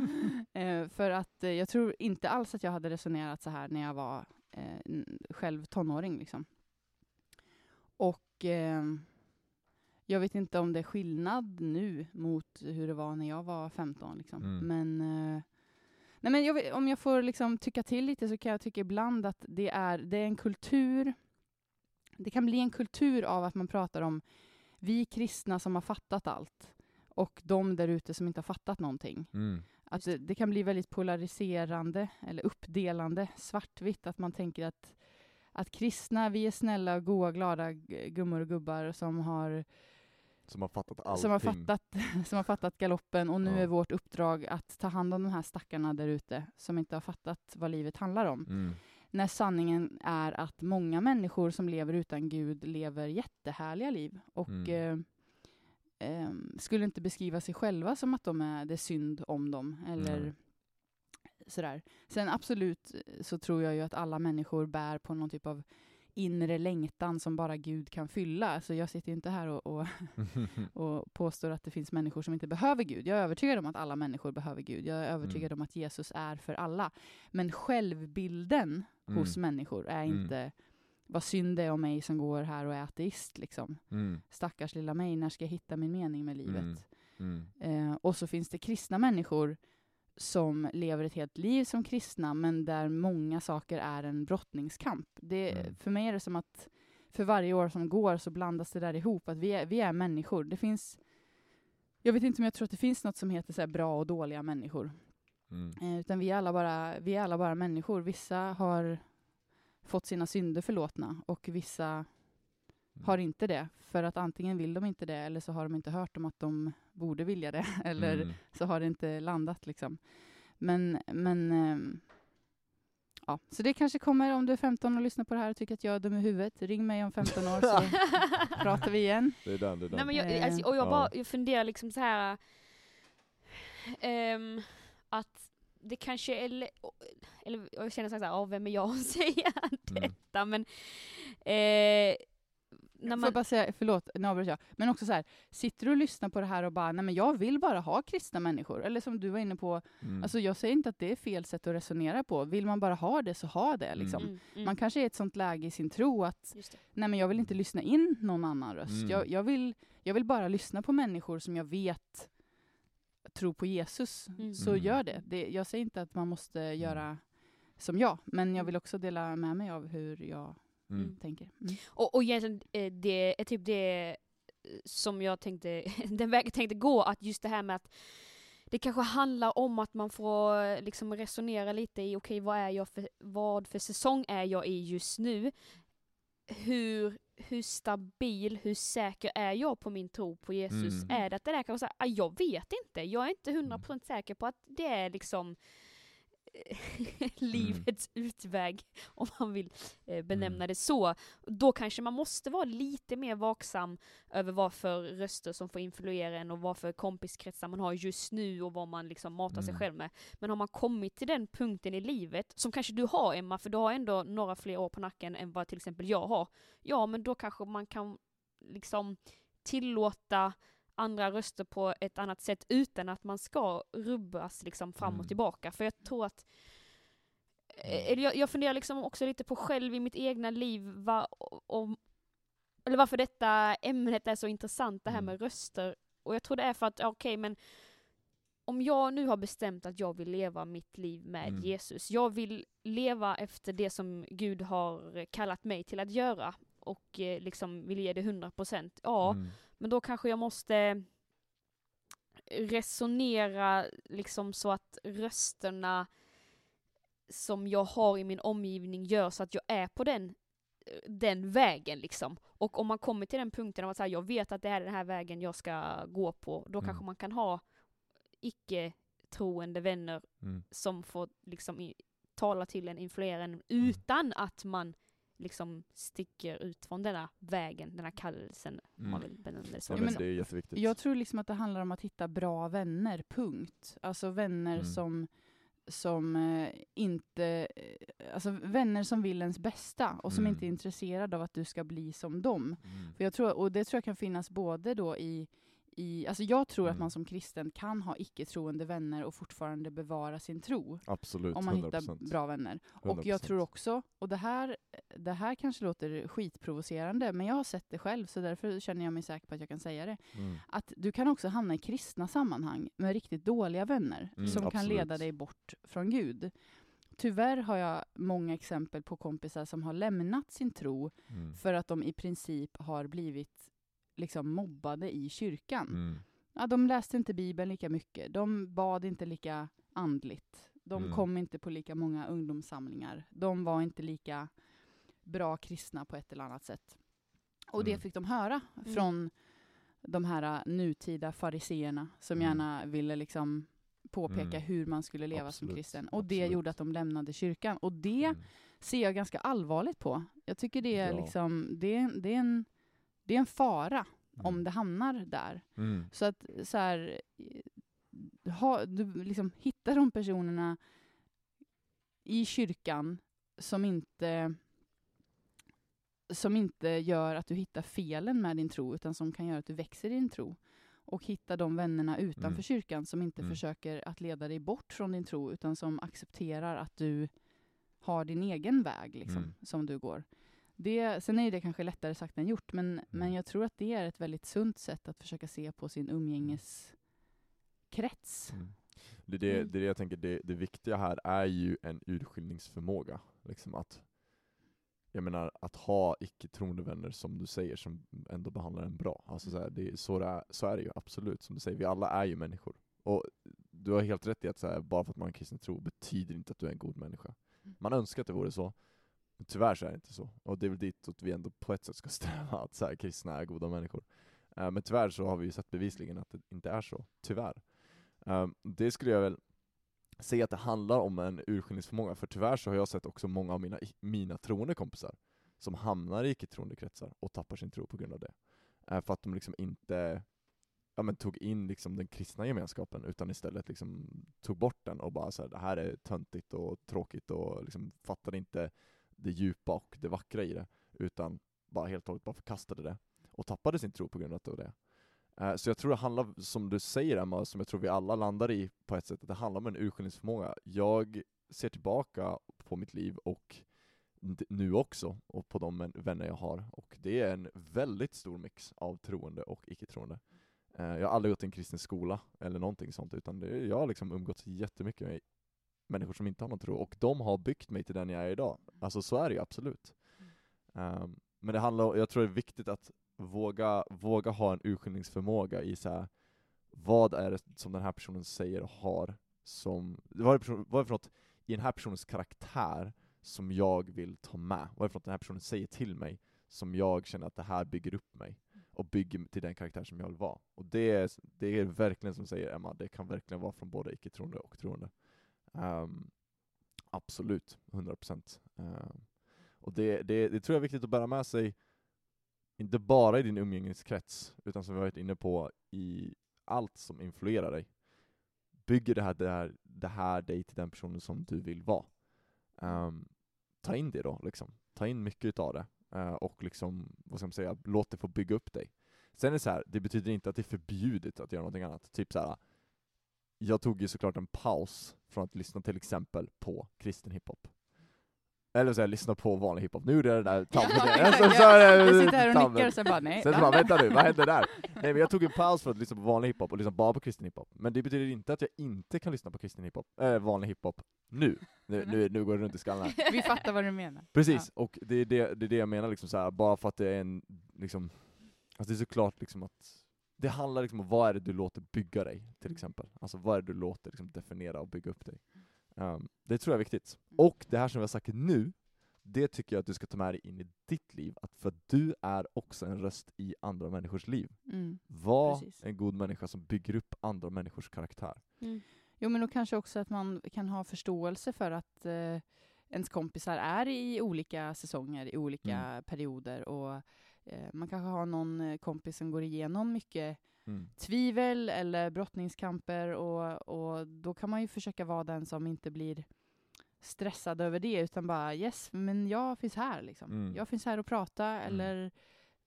Eh, för att eh, jag tror inte alls att jag hade resonerat så här när jag var eh, själv tonåring. Liksom. Och eh, jag vet inte om det är skillnad nu mot hur det var när jag var 15. Liksom. Mm. Men, eh, nej, men jag om jag får liksom tycka till lite så kan jag tycka ibland att det är, det är en kultur. Det kan bli en kultur av att man pratar om vi kristna som har fattat allt och de där ute som inte har fattat någonting. Mm. Att det, det kan bli väldigt polariserande eller uppdelande, svartvitt, att man tänker att, att kristna, vi är snälla, goa, glada gummor och gubbar som har, Som har fattat allting. som har, fattat, som har fattat galoppen och nu Ja. är vårt uppdrag att ta hand om de här stackarna där ute som inte har fattat vad livet handlar om. Mm. När sanningen är att många människor som lever utan Gud lever jättehärliga liv och Mm. eh, eh, skulle inte beskriva sig själva som att de är, det är synd om dem. Eller Nej. sådär. Sen absolut så tror jag ju att alla människor bär på någon typ av inre längtan som bara Gud kan fylla. Så jag sitter ju inte här och, och, och påstår att det finns människor som inte behöver Gud. Jag är övertygad om att alla människor behöver Gud. Jag är övertygad om att Jesus är för alla. Men självbilden hos Mm. människor är Mm. inte vad synd det är om mig som går här och är ateist. Liksom. Mm. Stackars lilla mig, när ska jag hitta min mening med livet? Mm. Mm. Eh, och så finns det kristna människor som lever ett helt liv som kristna, men där många saker är en brottningskamp. Det, Mm. För mig är det som att för varje år som går så blandas det där ihop, att vi är, vi är människor. Det finns, jag vet inte om jag tror att det finns något som heter så bra och dåliga människor. Mm. Eh, utan vi är, alla bara, vi är alla bara människor. Vissa har fått sina synder förlåtna och vissa har inte det. För att antingen vill de inte det eller så har de inte hört om att de borde vilja det. Eller Mm. så har det inte landat liksom. Men, men ehm, ja, så det kanske kommer om du är 15 och lyssnar på det här och tycker att jag är dum i huvudet. Ring mig om 15 år så pratar vi igen. Det är den, det är den. Nej, men jag, Eh, alltså, och jag ja. bara jag funderar liksom så här ehm, att det kanske är, le- eller jag känner så här, ja, vem är jag att säga Mm. detta, men eh, när Får jag man, bara säga, förlåt, nu avbröt jag. Men också så här, sitter du och lyssnar på det här och bara, nej men jag vill bara ha kristna människor. Eller som du var inne på, Mm. alltså jag säger inte att det är fel sätt att resonera på. Vill man bara ha det så ha det liksom. mm, mm, Man kanske är i ett sånt läge i sin tro att nej men jag vill inte lyssna in någon annan röst. Mm. Jag, jag, vill, jag vill bara lyssna på människor som jag vet tror på Jesus. Mm. Så Mm. gör det. det. Jag säger inte att man måste göra som jag, men jag vill också dela med mig av hur jag Mm. tänker. Mm. Och, och egentligen, eh, det är typ det eh, som jag tänkte, den vägen jag tänkte gå, att just det här med att det kanske handlar om att man får eh, liksom resonera lite i, okej vad är jag för, vad för säsong är jag i just nu? Hur, hur stabil, hur säker är jag på min tro på Jesus? Mm. Är det att det där kanske säga, ah, jag vet inte, jag är inte hundra procent säker på att det är liksom livets utväg, om man vill eh, benämna Mm. det så. Då kanske man måste vara lite mer vaksam över vad för röster som får influera en och vad för kompiskretsar man har just nu och vad man liksom matar sig Mm. själv med. Men har man kommit till den punkten i livet, som kanske du har Emma, för du har ändå några fler år på nacken än vad till exempel jag har. Ja, men då kanske man kan liksom tillåta andra röster på ett annat sätt utan att man ska rubbas liksom fram och Mm. tillbaka. För jag tror att Mm. eller jag, jag funderar liksom också lite på själv i mitt egna liv, va, om, eller varför detta ämnet är så intressant, det här Mm. med röster. Och jag tror det är för att, okej men om jag nu har bestämt att jag vill leva mitt liv med Mm. Jesus, jag vill leva efter det som Gud har kallat mig till att göra och eh, liksom vill ge det 100%, ja, Mm. Men då kanske jag måste resonera liksom så att rösterna som jag har i min omgivning gör så att jag är på den, den vägen liksom. Och om man kommer till den punkten av att säga, jag vet att det här är den här vägen jag ska gå på, då Mm. kanske man kan ha icke-troende vänner Mm. som får liksom i, tala till en, influera en, utan att man liksom sticker ut från denna vägen, denna kallelsen, om man Mm. vill benämna det så. Ja, men- det är jätteviktigt. Jag tror liksom att det handlar om att hitta bra vänner, punkt. Alltså vänner Mm. som, som eh, inte, eh, alltså vänner som vill ens bästa och som Mm. inte är intresserade av att du ska bli som dem. Mm. För jag tror, och det tror jag kan finnas både då i, i alltså jag tror att Mm. man som kristen kan ha icke-troende vänner och fortfarande bevara sin tro. Absolut, Om man 100%. hittar bra vänner. Och jag 100%. tror också, och det här, det här kanske låter skitprovocerande, men jag har sett det själv, så därför känner jag mig säker på att jag kan säga det. Mm. Att du kan också hamna i kristna sammanhang med riktigt dåliga vänner, Mm, som kan absolut. leda dig bort från Gud. Tyvärr har jag många exempel på kompisar som har lämnat sin tro Mm. för att de i princip har blivit liksom mobbade i kyrkan. Mm. Ja, de läste inte Bibeln lika mycket, de bad inte lika andligt, de Mm. kom inte på lika många ungdomssamlingar, de var inte lika bra kristna på ett eller annat sätt. Och det Mm. fick de höra Mm. från de här äh, nutida fariseerna som Mm. gärna ville liksom påpeka Mm. hur man skulle leva som Absolut, kristen. Och det absolut. gjorde att de lämnade kyrkan. Och det Mm. ser jag ganska allvarligt på. Jag tycker det är, Ja. liksom, det det är, en, det är en fara om Mm. det hamnar där. Mm. Så att så här, ha, du liksom hittar de personerna i kyrkan som inte som inte gör att du hittar felen med din tro, utan som kan göra att du växer i din tro. Och hitta de vännerna utanför Mm. kyrkan som inte Mm. försöker att leda dig bort från din tro, utan som accepterar att du har din egen väg liksom, Mm. som du går. Det, sen är det kanske lättare sagt än gjort, men, men Mm. jag tror att det är ett väldigt sunt sätt att försöka se på sin umgängeskrets. Mm. Det, det, Mm. det jag tänker, det, det viktiga här är ju en urskiljningsförmåga. Liksom att, jag menar, att ha icke-troende vänner som du säger, som ändå behandlar en bra. Alltså så, här, det, är- så, det är, så är det ju absolut, som du säger, vi alla är ju människor. Och du har helt rätt i att så här, bara för att man har en kristen tro betyder inte att du är en god människa. Mm. Man önskar att det vore så, men tyvärr så är det inte så. Och det är väl ditåt vi ändå på ett sätt ska sträva, att så här, kristna är goda människor. Uh, men tyvärr så har vi ju sett bevisligen att det inte är så, tyvärr. Uh, det skulle jag väl säga att det handlar om en urskiljningsförmåga, för tyvärr så har jag sett också många av mina, mina troende kompisar som hamnar i icke-troende kretsar och tappar sin tro på grund av det. Uh, för att de liksom inte ja, men tog in liksom den kristna gemenskapen, utan istället liksom tog bort den och bara så här, det här är töntigt och tråkigt och liksom fattade inte det djupa och det vackra i det, utan bara helt och hållet bara förkastade det och tappade sin tro på grund av det. Eh, så jag tror det handlar, som du säger Emma, som jag tror vi alla landar i på ett sätt, att det handlar om en urskiljningsförmåga. Jag ser tillbaka på mitt liv och nu också, och på de vänner jag har, och det är en väldigt stor mix av troende och icke-troende. Eh, jag har aldrig gått i en kristen skola eller någonting sånt, utan det, jag har liksom umgåtts jättemycket med människor som inte har någon tro, och de har byggt mig till den jag är idag. Alltså så är det ju absolut. Um, men det handlar, jag tror det är viktigt att våga, våga ha en urskiljningsförmåga i så här, vad är det som den här personen säger och har som, vad är person, vad är det för något i den här personens karaktär som jag vill ta med? Vad är det för något den här personen säger till mig som jag känner att det här bygger upp mig och bygger till den karaktär som jag vill vara? Och det är, det är verkligen som säger Emma, det kan verkligen vara från både icke-troende och troende. Um, Absolut, 100%. Um, ehm, och det, det, det tror jag är viktigt att bära med sig, inte bara i din umgängeskrets, utan som vi varit inne på, i allt som influerar dig. Bygger det här, det här, det här dig till den personen som du vill vara. Um, ta in det då, liksom. Ta in mycket utav det. Uh, och liksom, vad ska man säga, låt det få bygga upp dig. Sen är det så här, det betyder inte att det är förbjudet att göra någonting annat. Typ så här jag tog ju såklart en paus från att lyssna till exempel på kristen hiphop. Eller så jag lyssna på vanlig hiphop. Nu jag det där tabben. Ja, Så- så- Jag sitter här och tabben. nickar och sen bara nej. Sen så bara, vänta nu, vad hände där? Nej men jag tog en paus för att lyssna på vanlig hiphop och lyssna bara på kristen hiphop. Men det betyder inte att jag inte kan lyssna på kristen hiphop, äh, vanlig hiphop, nu. Nu, nu, nu går det runt i skallen här. Vi fattar vad du menar. Precis, och det är det, det är det jag menar liksom så här, bara för att det är en, liksom, alltså det är såklart liksom att det handlar liksom om vad är det du låter bygga dig, till exempel. Alltså vad är det du låter liksom definiera och bygga upp dig. Um, det tror jag är viktigt. Och det här som vi har sagt nu, det tycker jag att du ska ta med dig in i ditt liv, att för att du är också en röst i andra människors liv. Mm. Var Precis. en god människa som bygger upp andra människors karaktär. Mm. Jo men då kanske också att man kan ha förståelse för att eh, ens kompisar är i olika säsonger, i olika Mm. perioder och man kanske har någon eh, kompis som går igenom mycket Mm. tvivel eller brottningskamper och, och då kan man ju försöka vara den som inte blir stressad över det utan bara yes, men jag finns här liksom. Mm. Jag finns här och prata eller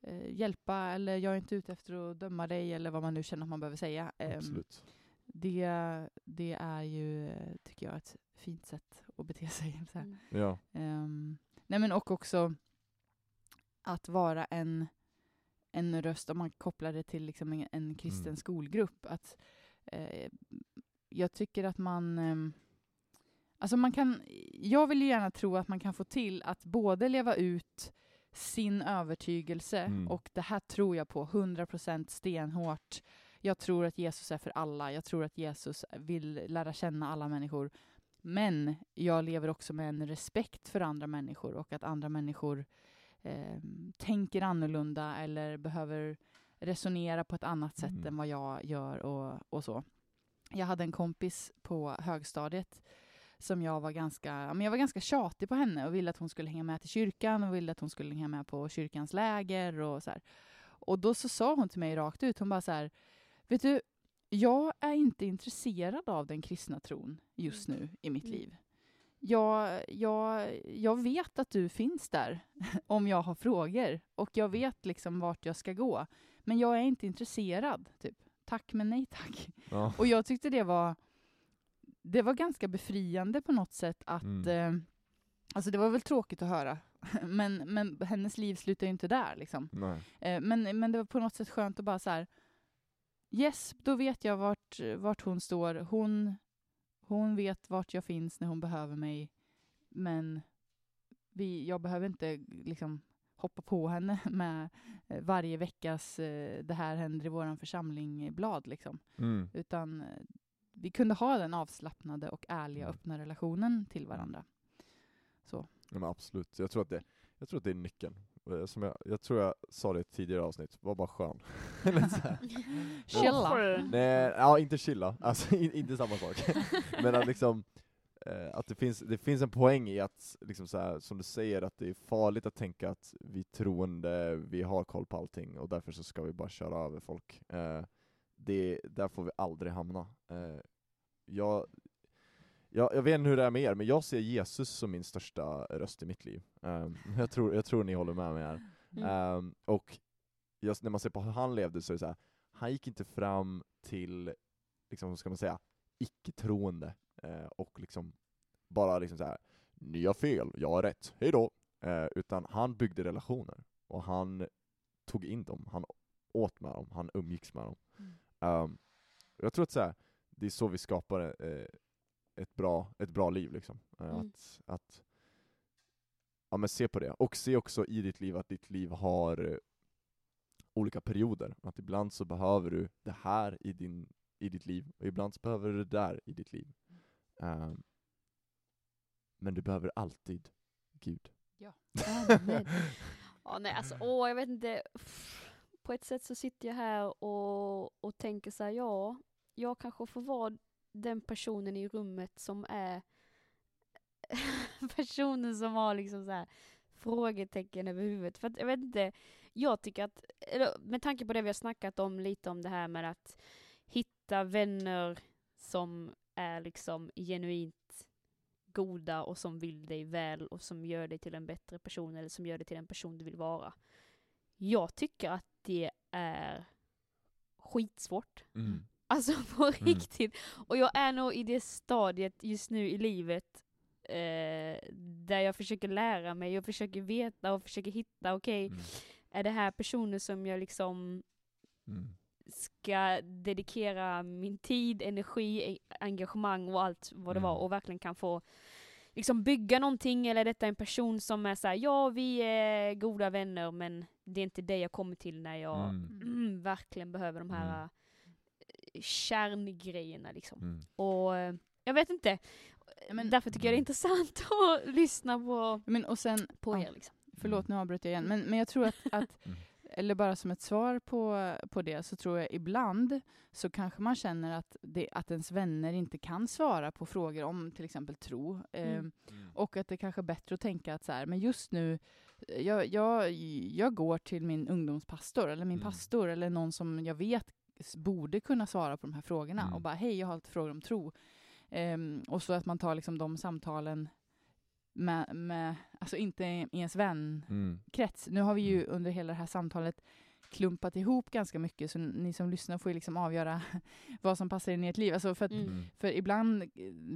eh, hjälpa eller jag är inte ute efter att döma dig eller vad man nu känner att man behöver säga. Ehm, Absolut. det, det är ju, eh, tycker jag, ett fint sätt att bete sig. Så här. Mm. Ja. Ehm, nej men och också att vara en, en röst, om man kopplar det till liksom en, en kristen Mm. skolgrupp. Att, eh, jag tycker att man... ehm, alltså man kan, jag vill ju gärna tro att man kan få till att både leva ut sin övertygelse, Mm. och det här tror jag på 100% stenhårt. Jag tror att Jesus är för alla. Jag tror att Jesus vill lära känna alla människor. Men jag lever också med en respekt för andra människor och att andra människor eh, tänker annorlunda eller behöver resonera på ett annat sätt Mm. än vad jag gör och, och så. Jag hade en kompis på högstadiet som jag var ganska, men jag var ganska tjatig på henne och ville att hon skulle hänga med till kyrkan och ville att hon skulle hänga med på kyrkans läger och så här. Och då så sa hon till mig rakt ut, hon bara så här, vet du, jag är inte intresserad av den kristna tron just nu i mitt Mm. liv. Jag, jag, jag vet att du finns där om jag har frågor och jag vet liksom vart jag ska gå. Men jag är inte intresserad. Typ. Tack men nej tack. Ja. Och jag tyckte det var, det var ganska befriande på något sätt att, Mm. eh, alltså det var väl tråkigt att höra, men, men hennes liv slutar ju inte där liksom. Eh, men, men det var på något sätt skönt att bara så här. Yes, då vet jag vart, vart hon står. Hon, hon vet vart jag finns när hon behöver mig. Men vi, jag behöver inte liksom hoppa på henne med eh, varje veckas eh, det här händer i våran församling-blad. Liksom. Mm. Utan eh, vi kunde ha den avslappnade och ärliga, Mm. öppna relationen till varandra. Ja, men absolut. Jag tror att det, jag tror att det är nyckeln. Eh, Som jag, jag tror jag sa det i ett tidigare avsnitt, var bara skön. Chilla. Nej, ja inte chilla, alltså in, inte samma sak. Men att liksom, eh, att det finns, det finns en poäng i att, liksom så här, som du säger, att det är farligt att tänka att vi troende, vi har koll på allting och därför så ska vi bara köra över folk. Eh, det, där får vi aldrig hamna. Eh, jag, jag, jag vet inte hur det är med er, men jag ser Jesus som min största röst i mitt liv. Eh, jag, tror, jag tror ni håller med mig här. Mm. Ehm, och just när man ser på hur han levde så är det så här, han gick inte fram till, liksom, ska man säga, icke-troende eh, och liksom bara liksom så här, ni har fel, jag har rätt, hej då. Eh, utan han byggde relationer och han tog in dem, han åt med dem, han umgicks med dem. Mm. Ehm, jag tror att så här, det är så vi skapar eh, ett, bra, ett bra liv. Liksom. Eh, Mm. Att, att ja, men se på det. Och se också i ditt liv att ditt liv har eh, olika perioder. Att ibland så behöver du det här i, din, i ditt liv, och ibland så behöver du det där i ditt liv. Ehm, men du behöver alltid Gud. Amen. Ja, nej, alltså, åh, jag vet inte. På ett sätt så sitter jag här och, och tänker så här, ja, jag kanske får vara den personen i rummet som är personen som har liksom så här frågetecken över huvudet. För att jag vet inte, jag tycker att, eller med tanke på det vi har snackat om lite om det här med att hitta vänner som är liksom genuint goda och som vill dig väl och som gör dig till en bättre person eller som gör dig till den person du vill vara. Jag tycker att det är skitsvårt. Mm. Alltså på riktigt. Och jag är nog i det stadiet just nu i livet eh, där jag försöker lära mig och försöker veta och försöker hitta, okej, Mm. är det här personer som jag liksom Mm. ska dedikera min tid, energi, engagemang och allt vad det var Mm. och verkligen kan få liksom bygga någonting eller är detta en person som är såhär, ja vi är goda vänner men det är inte det jag kommer till när jag Mm. mm, verkligen behöver de här Mm. Kärngrejerna liksom. Mm. Och eh, jag vet inte, Men- därför tycker jag det är Mm. intressant att lyssna på, Men, och sen, på er liksom. förlåt nu avbröt jag igen, men, men jag tror att, att Mm. eller bara som ett svar på, på det, så tror jag ibland så kanske man känner att, det, att ens vänner inte kan svara på frågor om till exempel tro. Mm. Ehm, och att det kanske är bättre att tänka att så här, men just nu, jag, jag, jag går till min ungdomspastor eller min Mm. pastor eller någon som jag vet borde kunna svara på de här frågorna Mm. och bara hej, jag har lite frågor om tro. Ehm, och så att man tar liksom de samtalen med, med alltså inte i ens vänkrets. Mm. Nu har vi ju under hela det här samtalet klumpat ihop ganska mycket, så ni som lyssnar får ju liksom avgöra vad som passar in i ert liv. Alltså för, att, Mm. Mm. för ibland,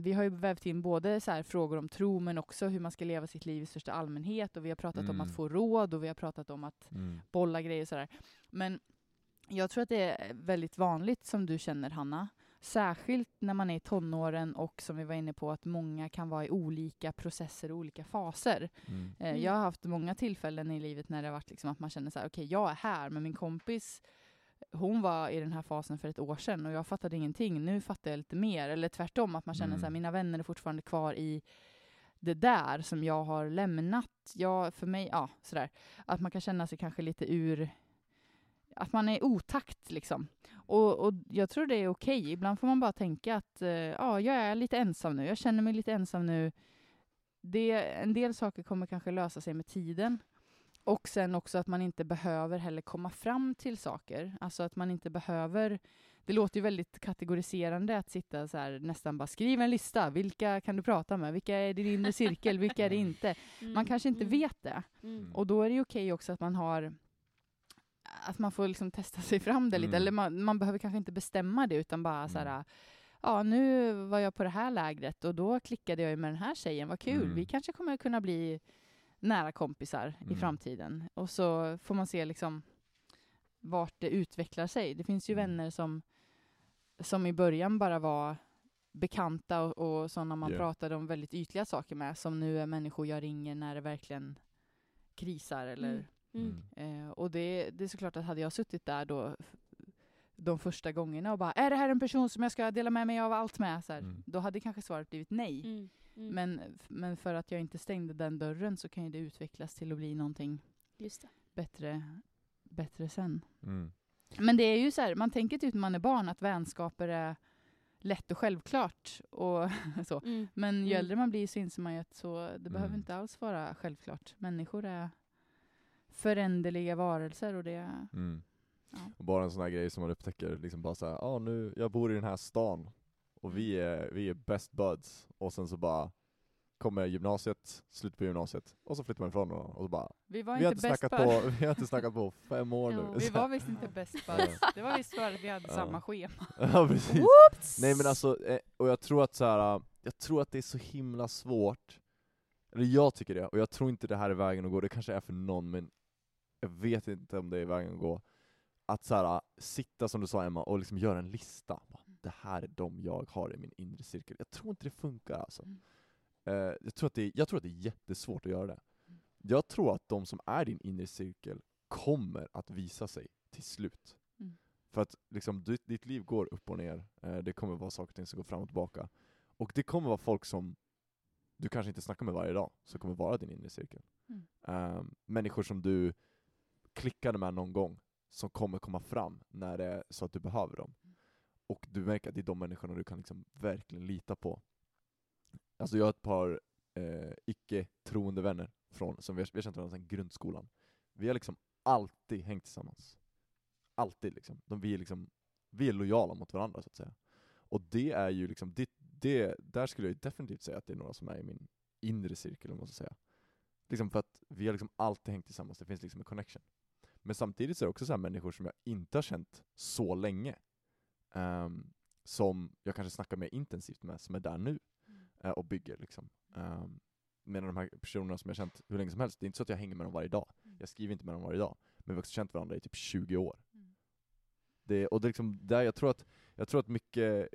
vi har ju vävt in både så här frågor om tro, men också hur man ska leva sitt liv i största allmänhet, och vi har pratat om Mm. att få råd, och vi har pratat om att Mm. bolla grejer och sådär. Men jag tror att det är väldigt vanligt som du känner Hanna. Särskilt när man är i tonåren och som vi var inne på att många kan vara i olika processer och olika faser. Mm. Eh, Mm. Jag har haft många tillfällen i livet när det har varit liksom att man känner så här, okej jag är här, men min kompis hon var i den här fasen för ett år sedan och jag fattade ingenting. Nu fattar jag lite mer. Eller tvärtom, att man känner så här, Mm. mina vänner är fortfarande kvar i det där som jag har lämnat. Jag, för mig, ja, sådär. Att man kan känna sig kanske lite ur... Att man är otakt liksom. Och, och jag tror det är okej. Ibland får man bara tänka att eh, ja, jag är lite ensam nu. Jag känner mig lite ensam nu. Det, en del saker kommer kanske lösa sig med tiden. Och sen också att man inte behöver heller komma fram till saker. Alltså att man inte behöver... Det låter ju väldigt kategoriserande att sitta så här nästan bara skriv en lista. Vilka kan du prata med? Vilka är din inre cirkel? Vilka är det inte? Mm. Man kanske inte Mm. vet det. Mm. Och då är det okej också att man har att man får liksom testa sig fram det lite. Mm. Eller man, man behöver kanske inte bestämma det utan bara så här, Mm. ja nu var jag på det här lägret och då klickade jag ju med den här tjejen, vad kul. Mm. Vi kanske kommer kunna bli nära kompisar i Mm. framtiden. Och så får man se liksom vart det utvecklar sig. Det finns ju Mm. vänner som, som i början bara var bekanta och, och sådana man Ja. pratade om väldigt ytliga saker med, som nu är människor jag ringer när det verkligen krisar eller Mm. Eh, och det, det är såklart att hade jag suttit där då de första gångerna och bara är det här en person som jag ska dela med mig av allt med? Så här, Mm. Då hade kanske svaret blivit nej. Mm. Mm. Men, men för att jag inte stängde den dörren så kan ju det utvecklas till att bli någonting Just det. bättre, bättre sen. Mm. Men det är ju så här, man tänker typ när man är barn att vänskaper är lätt och självklart. Och så. Mm. Men ju Mm. äldre man blir så inser man ju att så, det behöver Mm. inte alls vara självklart. Människor är föränderliga varelser och det... Mm. Ja. Och bara en sån här grej som man upptäcker, liksom bara såhär, ja nu, jag bor i den här stan, och vi är, vi är best buds, och sen så bara kommer gymnasiet, slut på gymnasiet, och så flyttar man ifrån och, och så bara, Vi var vi har, inte inte bäst snackat på... vi har inte snackat på fem år Ja. nu. Vi var visst inte bäst buds. Det var visst för att vi hade Ja. samma schema. ja precis. Whoops! Nej men alltså, eh, och jag tror att så här, äh, jag tror att det är så himla svårt, eller jag tycker det, och jag tror inte det här är vägen att gå, det kanske är för någon men jag vet inte om det är vägen att gå, att så här, sitta som du sa Emma och liksom göra en lista. Bara, Det här är de jag har i min inre cirkel. Jag tror inte det funkar alltså. Mm. Eh, jag, tror att det, jag tror att det är jättesvårt att göra det. Jag tror att de som är din inre cirkel kommer att visa sig till slut. Mm. För att liksom, ditt, ditt liv går upp och ner, eh, det kommer vara saker och ting som går fram och tillbaka. Och det kommer vara folk som du kanske inte snackar med varje dag, som kommer vara din inre cirkel. Mm. Ehm, människor som du klickade med någon gång, som kommer komma fram när det är så att du behöver dem. Och du märker att det är de människorna du kan liksom verkligen lita på. Alltså jag har ett par eh, icke-troende vänner från, som vi har, vi har känt varandra sedan grundskolan. Vi har liksom alltid hängt tillsammans. Alltid liksom. De, vi, är liksom vi är lojala mot varandra så att säga. Och det är ju liksom, det, det, där skulle jag definitivt säga att det är några som är i min inre cirkel om man ska säga. Liksom för att vi har liksom alltid hängt tillsammans, det finns liksom en connection. Men samtidigt så är det också så här människor som jag inte har känt så länge, ehm, som jag kanske snackar mer intensivt med, som är där nu eh, och bygger liksom. Um, medan de här personerna som jag känt hur länge som helst, det är inte så att jag hänger med dem varje dag. Mm. Jag skriver inte med dem varje dag. Men vi har också känt varandra i typ 20 år. Mm. Det, och det är liksom där jag tror att, jag tror att mycket,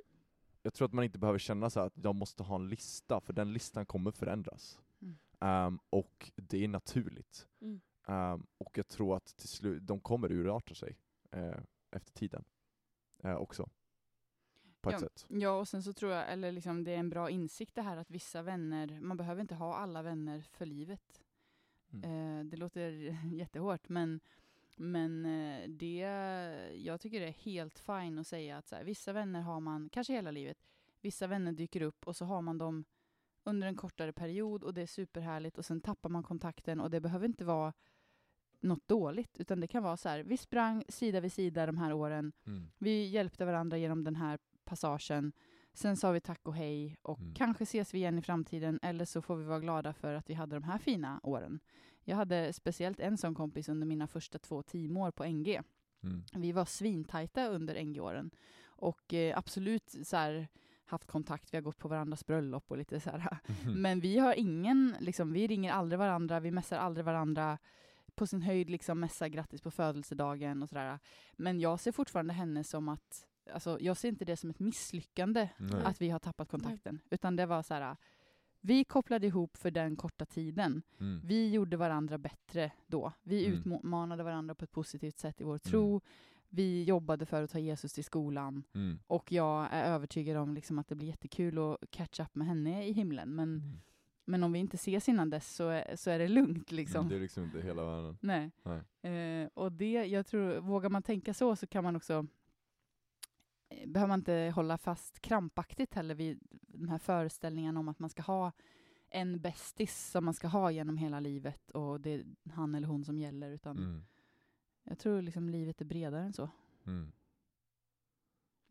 jag tror att man inte behöver känna så att jag måste ha en lista, för den listan kommer förändras. Ehm, och det är naturligt. Mm. Ehm, och jag tror att till slut, de kommer urarta sig eh, efter tiden. Eh, också. På ett Ja. sätt. Ja, och sen så tror jag, eller liksom det är en bra insikt det här att vissa vänner, man behöver inte ha alla vänner för livet. Mm. Eh, det låter jättehårt, men, men eh, det, jag tycker det är helt fine att säga att så här, vissa vänner har man kanske hela livet, vissa vänner dyker upp och så har man dem under en kortare period och det är superhärligt och sen tappar man kontakten och det behöver inte vara något dåligt, utan det kan vara så här, vi sprang sida vid sida de här åren, Mm. vi hjälpte varandra genom den här passagen. Sen sa vi tack och hej och Mm. kanske ses vi igen i framtiden eller så får vi vara glada för att vi hade de här fina åren. Jag hade speciellt en sån kompis under mina första två teamår på NG. Mm. Vi var svintajta under NG-åren och eh, absolut så här, haft kontakt, vi har gått på varandras bröllop och lite så här. Mm. Men vi har ingen, liksom, vi ringer aldrig varandra, vi messar aldrig varandra. På sin höjd liksom messar grattis på födelsedagen och sådär. Men jag ser fortfarande henne som att, alltså jag ser inte det som ett misslyckande Nej. att vi har tappat kontakten. Utan det var så här, vi kopplade ihop för den korta tiden. Mm. Vi gjorde varandra bättre då. Vi Mm. utmanade varandra på ett positivt sätt i vår tro. Vi jobbade för att ta Jesus till skolan. Mm. Och jag är övertygad om liksom att det blir jättekul att catch up med henne i himlen. Men, Mm. men om vi inte ses innan dess så är, så är det lugnt. Liksom. Det är liksom inte hela världen. Nej. Nej. Eh, och det, jag tror, vågar man tänka så så kan man också eh, behöver man inte hålla fast krampaktigt heller vid de här föreställningarna om att man ska ha en bästis som man ska ha genom hela livet och det är han eller hon som gäller. Utan Mm. Jag tror liksom livet är bredare än så. Mm.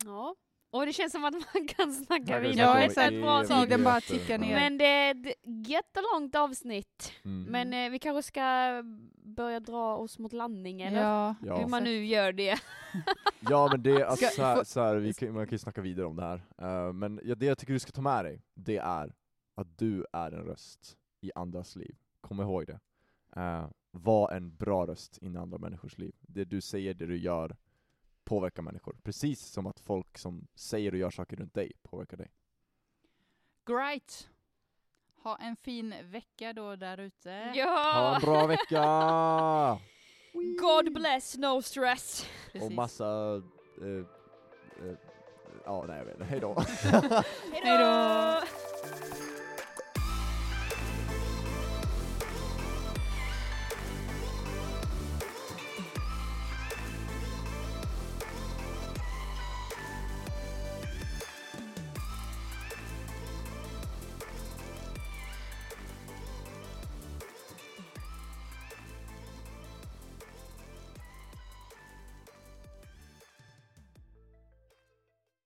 Ja. Och det känns som att man kan snacka vidare på om ett bra evigheter. tag. Bara tickar ner. Men det är ett jättelångt avsnitt. Mm. Men eh, vi kanske ska börja dra oss mot landning eller? Ja, Ja. Hur man nu gör det. Ja men det, alltså, så här, få- så här, vi kan, man kan ju snacka vidare om det här. Eh, men ja, det jag tycker du ska ta med dig, det är att du är en röst i andras liv. Kom ihåg det. Uh, var en bra röst in i andra människors liv. Det du säger, det du gör, påverkar människor. Precis som att folk som säger och gör saker runt dig påverkar dig. great. Ha en fin vecka då där ute. Ha Ja! en bra vecka! God bless, no stress. Och Precis. massa... eh, eh, ja, nej jag vet inte. Hejdå! Hej Hej då!